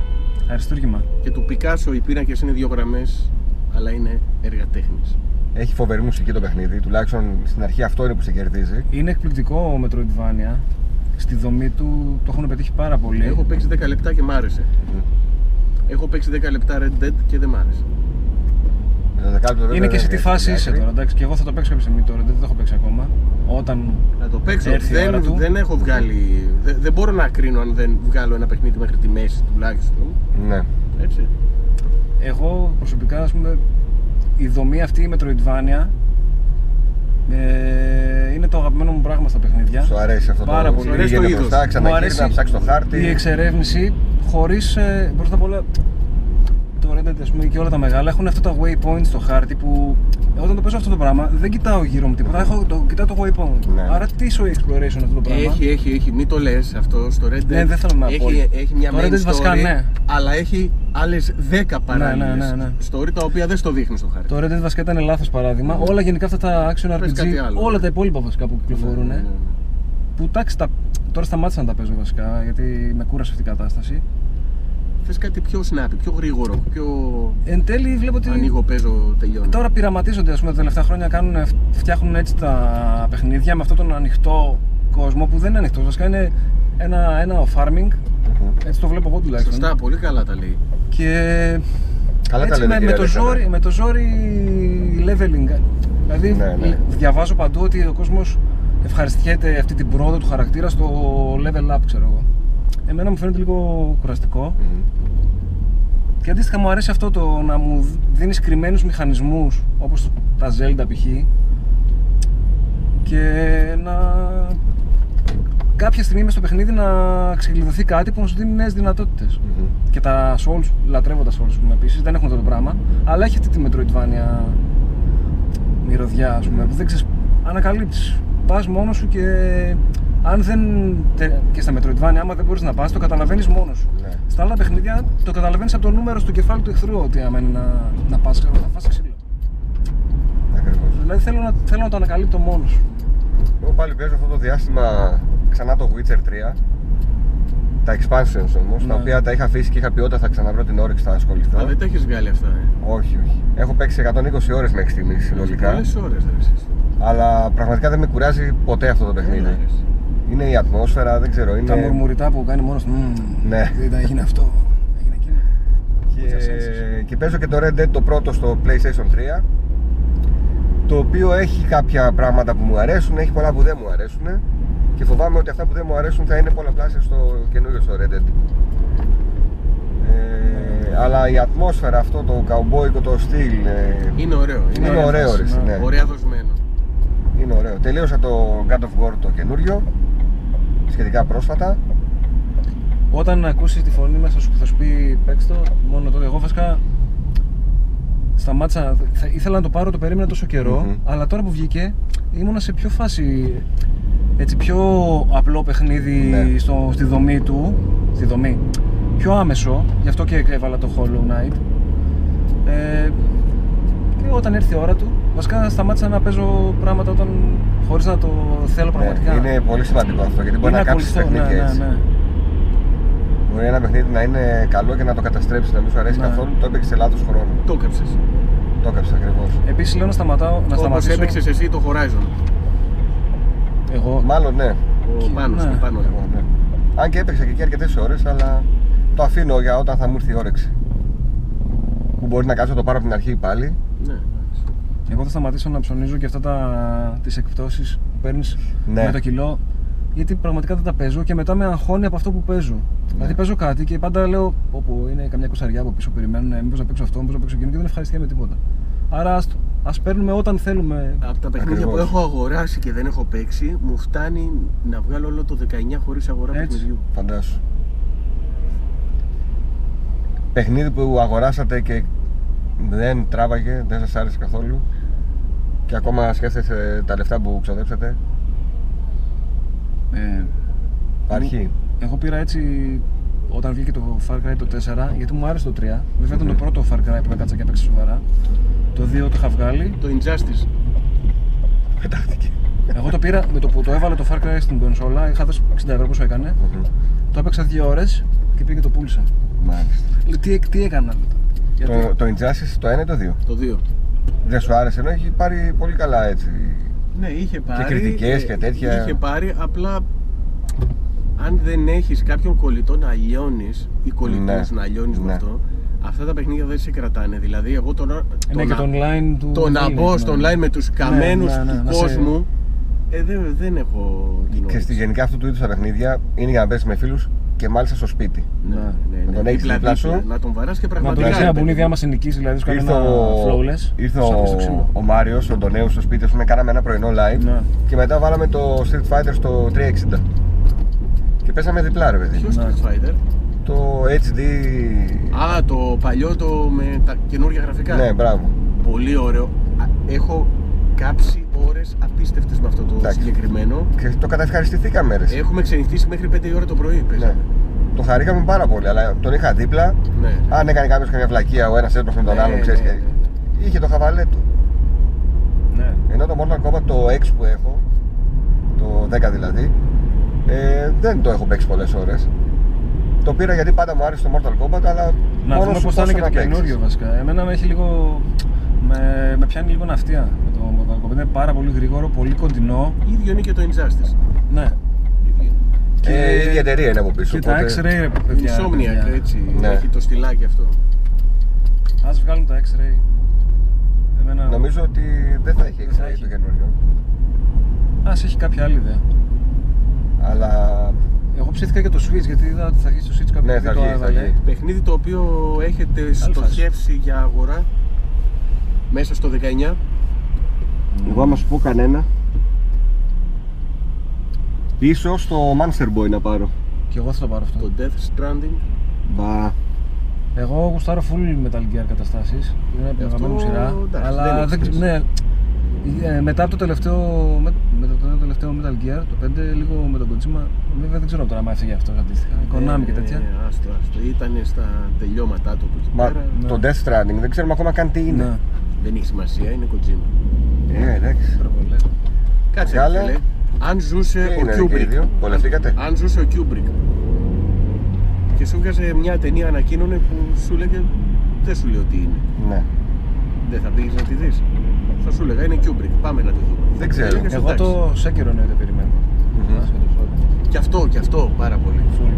αριστούργημα. Και του Πικάσο οι πίνακες είναι δύο γραμμές, αλλά είναι έργα τέχνης. Έχει φοβερή μουσική το παιχνίδι, τουλάχιστον στην αρχή αυτό είναι που σε κερδίζει. Είναι εκπληκτικό ο Metroidvania. Στη δομή του το έχουν πετύχει πάρα πολύ. Έχω παίξει 10 λεπτά και μ' άρεσε. Έχω παίξει 10 λεπτά Red Dead και δεν μ' άρεσε. Με το δεκάλεπτο βέβαια Είναι και σε δεν τι βγαίνει φάση στην είσαι άκρη. τώρα. Εντάξει, και εγώ θα το παίξω κάποια στιγμή τώρα, δεν το έχω παίξει ακόμα. Όταν. Να το παίξω. Έρθει η ώρα Δεν, του. δεν έχω βγάλει. Δεν, δεν μπορώ να κρίνω αν δεν βγάλω ένα παιχνίδι μέχρι τη μέση τουλάχιστον. Ναι. Έτσι. Εγώ προσωπικά, ας πούμε, η δομή αυτή η Metroidvania ε, είναι το αγαπημένο μου πράγμα στα παιχνίδια. Σου αρέσει αυτό Πάρα το πολύ. Σου αρέσει πήγαινε το είδος. μπροστά, Μου ξαναγύρι αρέσει να ψάξεις το χάρτη. Η εξερεύνηση χωρίς, ε, μπροστά απ' όλα, το Red Dead ας πούμε, και όλα τα μεγάλα έχουν αυτά τα waypoints στο χάρτη που όταν το παίζω αυτό το πράγμα δεν κοιτάω γύρω μου τίποτα, έχω, το, κοιτάω το waypoint. Ναι. Άρα τι ισο exploration αυτό το πράγμα; Έχει, έχει, έχει. Μην το λες αυτό στο Red Dead. Ναι, δεν θέλω να πω. έχει, έχει μια Το main Red Dead story, βασικά, ναι. αλλά έχει άλλες 10 παράλληλε ναι, ναι, ναι. story τα οποία δεν στο δείχνει στο χάρτη. Το Red Dead βασικά ήταν λάθος παράδειγμα. Όλα γενικά αυτά τα action Πες κάτι RPG, άλλο. όλα τα υπόλοιπα βασικά που κυκλοφορούν. Ναι, ναι, ναι. Που εντάξει, τα... τώρα σταμάτησα να τα παίζω βασικά γιατί με κούρασε αυτή η κατάσταση. Θες κάτι πιο snappy, πιο γρήγορο, πιο Εν τέλει βλέπω ότι ανοίγω, παίζω, τελειώνω. τώρα πειραματίζονται ας πούμε, τα τελευταία χρόνια, κάνουν, φτιάχνουν έτσι τα παιχνίδια με αυτόν τον ανοιχτό κόσμο που δεν είναι ανοιχτός. Βασικά είναι ένα, ένα farming. Μμμ. Έτσι το βλέπω εγώ τουλάχιστον. Σωστά, πολύ καλά τα λέει. Και Καλά τα έτσι λέτε, με, κύριε με, το Αλέξανδρε. ζόρι, με το ζόρι leveling. Δηλαδή Ναι, ναι. διαβάζω παντού ότι ο κόσμος ευχαριστιέται αυτή την πρόοδο του χαρακτήρα στο level up, ξέρω εγώ. Εμένα μου φαίνεται λίγο κουραστικό. Μμμ. Και αντίστοιχα μου αρέσει αυτό το να μου δίνεις κρυμμένους μηχανισμούς όπως τα Zelda π.χ. και να κάποια στιγμή μες στο παιχνίδι να ξεκλειδωθεί κάτι που να σου δίνει νέες δυνατότητες. Μμμ. Και τα Souls, λατρεύω τα Souls που επίσης, δεν έχουν αυτό το πράγμα. Αλλά έχει αυτή τη Metroidvania μυρωδιά, ας πούμε, που δεν ξέρεις, ανακαλύψεις. Πας μόνος σου και αν δεν. τε- και στα Metroidvania, άμα δεν μπορείς να πας, το καταλαβαίνεις μόνος σου. Ναι. Στα άλλα παιχνίδια το καταλαβαίνεις από το νούμερο στο κεφάλι του εχθρού ότι άμα είναι να, να πας, ξέρω, θα φας ξύλο. Ακριβώς. Δηλαδή θέλω να, θέλω να το ανακαλύπτω μόνος. Εγώ πάλι παίζω αυτό το διάστημα ξανά το Witcher 3. Τα expansions όμως, τα Ναι. οποία τα είχα αφήσει και είχα πει όταν θα ξαναβρω την όρεξη θα ασχοληθώ. Α, δεν τα έχεις βγάλει αυτά, ε; Όχι, όχι. Έχω παίξει 120 ώρες μέχρι στιγμής συνολικά. Πολλές ώρες, ρε, εσείς. Αλλά πραγματικά δεν με κουράζει ποτέ αυτό το Δεν μ' παιχνίδι. αρέσει. Είναι η ατμόσφαιρα, δεν ξέρω. Είναι... Τα μουρμουριτά που κάνει μόνος του. «Μμμ, Ναι. Είδα, έγινε αυτό, έγινε εκείνο. Και... και παίζω και το Red Dead το πρώτο στο PlayStation 3 το οποίο έχει κάποια πράγματα που μου αρέσουν, έχει πολλά που δεν μου αρέσουν και φοβάμαι ότι αυτά που δεν μου αρέσουν θα είναι πολλαπλάσια στο καινούριο στο Red Dead. Ε, αλλά η ατμόσφαιρα, αυτό το καουμπόικο το στυλ ε, Είναι ωραίο. είναι, ωραία ωραίο, φάση, ρε, ναι. ναι. Ωραία δοσμένο. είναι ωραίο. Τελείωσα το God of War το καινούριο, σχετικά πρόσφατα. Όταν ακούσεις τη φωνή μέσα σου που θα σου πει παίξ το, μόνο τότε. Εγώ βασικά σταμάτησα. Θα, ήθελα να το πάρω, το περίμενα τόσο καιρό, Μμμ. αλλά τώρα που βγήκε ήμουνα σε πιο φάση. Έτσι, πιο απλό παιχνίδι Ναι. στο, στη δομή του. Στη δομή. Πιο άμεσο. Γι' αυτό και έβαλα το Hollow Knight. Ε, και όταν έρθει η ώρα του, βασικά σταμάτησα να παίζω πράγματα όταν χωρίς να το θέλω πραγματικά. Ναι, είναι πολύ σημαντικό αυτό γιατί μπορεί Είναι να κάψει ακολουθώ, παιχνίδι ναι, έτσι. ναι, ναι. Μπορεί ένα παιχνίδι να είναι καλό και να το καταστρέψεις, να μην σου αρέσει Ναι. καθόλου, το έπαιξες σε λάθος χρόνο. Το έκαψες. Το έκαψες ακριβώς. Επίσης λέω να σταματάω, να Όπως σταματήσω. έπαιξες εσύ το Horizon. Εγώ. Μάλλον ναι. Ο πάνω, ναι. πάνω. Εγώ, ναι. Αν και έπαιξα και εκεί αρκετές ώρες, αλλά το αφήνω για όταν θα μου έρθει η όρεξη. Που μπορεί να κάτσω να το πάρω από την αρχή πάλι. Ναι, εντάξει. Εγώ θα σταματήσω να ψωνίζω και αυτά τα, τις εκπτώσεις που παίρνεις Ναι. με το κιλό γιατί πραγματικά δεν τα παίζω και μετά με αγχώνει από αυτό που παίζω. Δηλαδή παίζω κάτι και πάντα λέω όπου είναι καμιά κοσαριά από πίσω περιμένουν μήπως να παίξω αυτό, μήπως να παίξω εκείνο και δεν ευχαριστιέμαι τίποτα. Άρα ας, ας παίρνουμε όταν θέλουμε. Από τα παιχνίδια Ακριβώς. που έχω αγοράσει και δεν έχω παίξει, μου φτάνει να βγάλω όλο το 19 χωρίς αγορά Έτσι. παιχνιδιού. Φαντάσου. Παιχνίδι που αγοράσατε και δεν τράβαγε, δεν σας άρεσε καθόλου; Και ακόμα σκέφτεστε τα λεφτά που ξοδέψατε; Ε, Υπάρχει. εγώ, εγώ πήρα έτσι όταν βγήκε το Far Cry το 4 γιατί μου άρεσε το 3. Βέβαια ήταν το πρώτο Far Cry που έκατσα και έπαιξα σοβαρά. Το 2 το είχα βγάλει. Το Injustice. Πετάχτηκε. Εγώ το πήρα με το που το έβαλε το Far Cry στην κονσόλα. Είχα δώσει 60 ευρώ πόσο έκανε. Μμμ. Το έπαιξα 2 ώρες και πήγε και το πούλησα. Μάλιστα. Λέω, τι, τι έκανα. Γιατί Το, το Injustice το 1 ή το 2. Το 2. Δεν σου άρεσε, ενώ έχει πάρει πολύ καλά έτσι. Ναι, είχε πάρει. κριτικές και ε, τέτοια. Είχε πάρει, απλά αν δεν έχεις κάποιον κολλητό να λιώνεις ή κολλητού Ναι, να λιώνεις ναι. με αυτό, αυτά τα παιχνίδια δεν σε κρατάνε. Δηλαδή, εγώ τον, είναι και το online του. το να δεν μπω είναι, στο ναι. online με τους καμένους ναι, ναι, του να σε- κόσμου, ε, δεν, δεν έχω την Και στη όρεξη. γενικά αυτού του είδους τα παιχνίδια είναι για να παίζει με φίλους και μάλιστα στο σπίτι. Ναι, ναι, ναι, Να τον έχεις Δίπλα, δίπλα δίπλα, σου. Να τον βαράς και Να το πραγματικά. έχει ρε ένα παιδί μπουνίδι μου. άμα σε νικήσεις, δηλαδή σου κάνει Ήρθε ένα ο, flawless. ήρθε σου άφησε το ο, ξύλο. ο Μάριος, ο Ντονέου στο σπίτι, ας πούμε, κάναμε ένα πρωινό live Ναι. και μετά βάλαμε το Street Fighter στο 360. Και πέσαμε διπλά, ρε παιδί. Ποιος Ναι. Street Fighter; Το HD. Α, το παλιό το με τα καινούργια γραφικά. Ναι, μπράβο. Πολύ ωραίο. Α, Έχω κάψει ώρες απίστευτες με αυτό το Εντάξει. συγκεκριμένο. Και το καταευχαριστηθήκαμε, ρε. Έχουμε ξενυχτήσει μέχρι 5 η ώρα το πρωί. Ναι. παίζαμε. Το χαρήκαμε πάρα πολύ, αλλά τον είχα δίπλα. Ναι. Αν έκανε κάποιος καμιά βλακεία, ο ένας έσπροχνε τον Ναι, άλλον, ξέρεις. ναι, ναι. Είχε το χαβαλέ του. Ναι. Ενώ το Mortal Kombat το X που έχω, το 10 δηλαδή, ε, δεν το έχω παίξει πολλές ώρες. Το πήρα γιατί πάντα μου άρεσε το Mortal Kombat, αλλά Να μόνος δούμε σου πώς θα είναι πόσο και το να παίξεις. καινούριο βασικά. Εμένα με έχει λίγο. Με, με πιάνει λίγο ναυτία με το Mortal Kombat. Είναι πάρα πολύ γρήγορο, πολύ κοντινό. Ίδιο είναι και το Injustice. Ναι. Ίδιο είναι. Και η ίδια εταιρεία είναι από πίσω. Και τα οπότε- X-ray, ρε παιδιά. Insomniac, έτσι. Ναι. Έχει το στυλάκι αυτό. Α βγάλουν τα X-ray. Εμένα. Νομίζω ότι δεν θα έχει Δεν θα X-ray έχει. το καινούριο. Α έχει κάποια άλλη ιδέα. Αλλά Εγώ ψήθηκα για το Switch γιατί είδα ότι θα αρχίσει το Switch κάποιο Ναι, θα το βγει, θα έβαλε. βγει. Παιχνίδι το οποίο έχετε στοχεύσει για αγορά μέσα στο 19. Εγώ άμα σου πω κανένα. Ίσως το Monster Boy να πάρω. Και εγώ θα το πάρω αυτό. Το Death Stranding. Μπα. Εγώ γουστάρω full Metal Gear καταστάσεις Είναι από την Αυτό, αγαπημένη μου σειρά. εντάξει, αλλά δεν δεν, έχεις ξε- ναι, ε, μετά από το τελευταίο, με, μετά το τελευταίο Metal Gear, το 5, λίγο με τον Kojima, βέβαια δεν ξέρω τώρα αν έφυγε αυτό αντίστοιχα. Konami και τέτοια. Ε, άστο, άστο. Ήταν στα τελειώματά του από εκεί Μα πέρα. το Death Stranding δεν ξέρουμε ακόμα καν τι είναι. Ναι, Δεν έχει σημασία, είναι Kojima. Ε, εντάξει. προβολές. Κάτσε, Βγάλε. ρε φίλε. Αν ζούσε Τι ο είναι και οι Kubrick. δύο, βολευτήκατε. Αν ζούσε ο Kubrick και σου βγάζε μια ταινία ανακοίνωνε που σου λέγε δεν σου λέω τι είναι. Ναι. Δεν θα πήγες να τη δεις. Θα σου έλεγα είναι Kubrick, πάμε να τη δούμε. Δεν ξέρω. Έλεγες, Εγώ εντάξει. το Sekiro εννοείται περιμένω. Μμμ. Άσχετος όλα. Και αυτό, και αυτό πάρα πολύ. Full.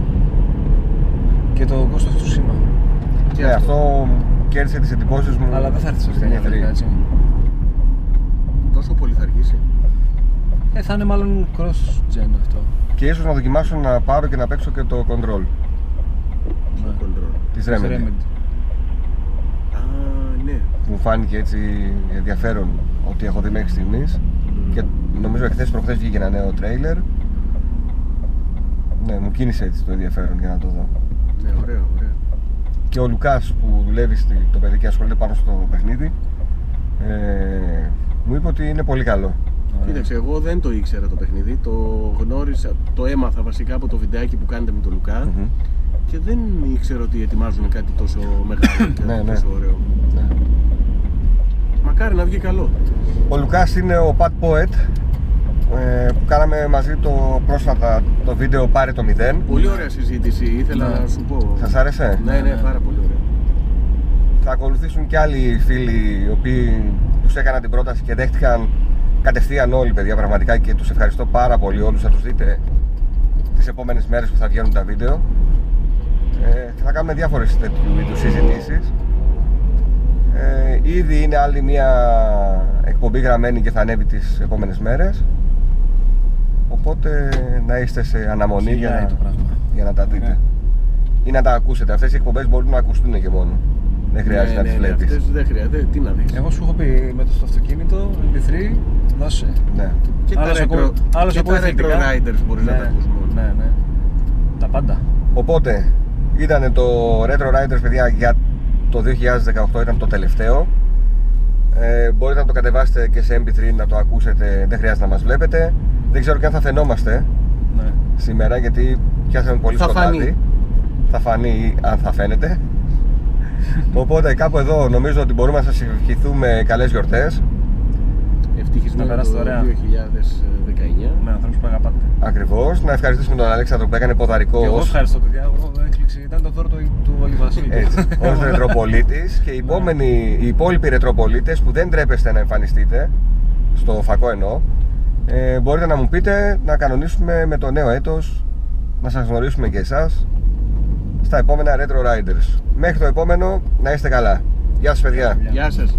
Και το Ghost of Tsushima. Και Ναι, αυτό κέρδισε τις εντυπώσεις μου. Αλλά δεν θα έρθεις στο στην 19 E3. τελικά, έτσι. Τόσο πολύ θα αργήσει. Ε, θα είναι μάλλον cross-gen αυτό. Και ίσως να δοκιμάσω να πάρω και να παίξω και το Control Το Ναι. control. της Της Remedy. Α, ναι. Μου φάνηκε έτσι ενδιαφέρον ότι έχω δει μέχρι στιγμής και νομίζω εχθές προχθές βγήκε ένα νέο τρέιλερ. Ναι, μου κίνησε έτσι το ενδιαφέρον για να το δω. Ναι, ωραίο, ωραίο. Και ο Λουκάς που δουλεύει στη- το παιδί και ασχολείται πάνω στο παιχνίδι ε, μου είπε ότι είναι πολύ καλό. Ωραία. Κοίταξε, εγώ δεν το ήξερα το παιχνίδι. Το γνώρισα, το έμαθα βασικά από το βιντεάκι που κάνετε με τον Λουκά Μμμ. και δεν ήξερα ότι ετοιμάζουν κάτι τόσο μεγάλο και Ναι, ναι. τόσο ωραίο. Ναι. Μακάρι να βγει καλό. Ο Λουκάς είναι ο Pat Poet ε, που κάναμε μαζί το πρόσφατα το βίντεο Πάρε το 0. Πολύ ωραία συζήτηση, ήθελα Ναι. να σου πω. Σας άρεσε; Ναι, ναι, πάρα πολύ ωραία. Θα ακολουθήσουν και άλλοι φίλοι οι οποίοι τους έκανα την πρόταση και δέχτηκαν κατευθείαν όλοι παιδιά πραγματικά και τους ευχαριστώ πάρα πολύ όλους. Θα τους δείτε τις επόμενες μέρες που θα βγαίνουν τα βίντεο. Ε, και θα κάνουμε διάφορες τέτοιου είδους συζητήσεις. Ε, ήδη είναι άλλη μια εκπομπή γραμμένη και θα ανέβει τις επόμενες μέρες. Οπότε να είστε σε αναμονή για Χιλιάει να, το πράγμα. για να τα δείτε. Ναι. ή να τα ακούσετε. Αυτές οι εκπομπές μπορούν να ακουστούν και μόνο δεν χρειάζεται ναι, να τις ναι, ναι, βλέπεις αυτές δεν χρειάζεται. Τι να δεις. Εγώ σου έχω πει με το στο αυτοκίνητο, MP3, δώσε. ναι. Και Άλλος τα retro, ακούω- άλλος και ακούω τα retro εθελοντικά. riders μπορείς να Ναι, τα ακούς μόνο. Ναι, ναι. Τα πάντα. Οπότε ήταν το Retro Riders παιδιά για το 2018 ήταν το τελευταίο ε, Μπορείτε να το κατεβάσετε και σε MP3 να το ακούσετε Δεν χρειάζεται να μας βλέπετε Δεν ξέρω και αν θα φαινόμαστε Ναι. σήμερα γιατί πιάσαμε πολύ Θα σκοτάδι φανεί. Θα φανεί αν θα φαίνεται Οπότε κάπου εδώ νομίζω ότι μπορούμε να σας ευχηθούμε καλές γιορτές Ευτυχισμένο Να περάσετε το ωραία. 2019. Με ανθρώπους που αγαπάτε. Ακριβώς Να ευχαριστήσουμε τον Αλέξανδρο που έκανε ποδαρικό Και εγώ ως- ευχαριστώ, παιδιά. Εγώ έκπληξη. Ήταν το δώρο του, του Αλιβασίλη. Έτσι, ως ρετροπολίτης και οι, επόμενοι, οι υπόλοιποι ρετροπολίτες που δεν τρέπεστε να εμφανιστείτε στο φακό εννοώ ε, μπορείτε να μου πείτε να κανονίσουμε με το νέο έτος να σας γνωρίσουμε και εσάς στα επόμενα Retro Riders. Μέχρι το επόμενο να είστε καλά. Γεια σας παιδιά. Γεια σας.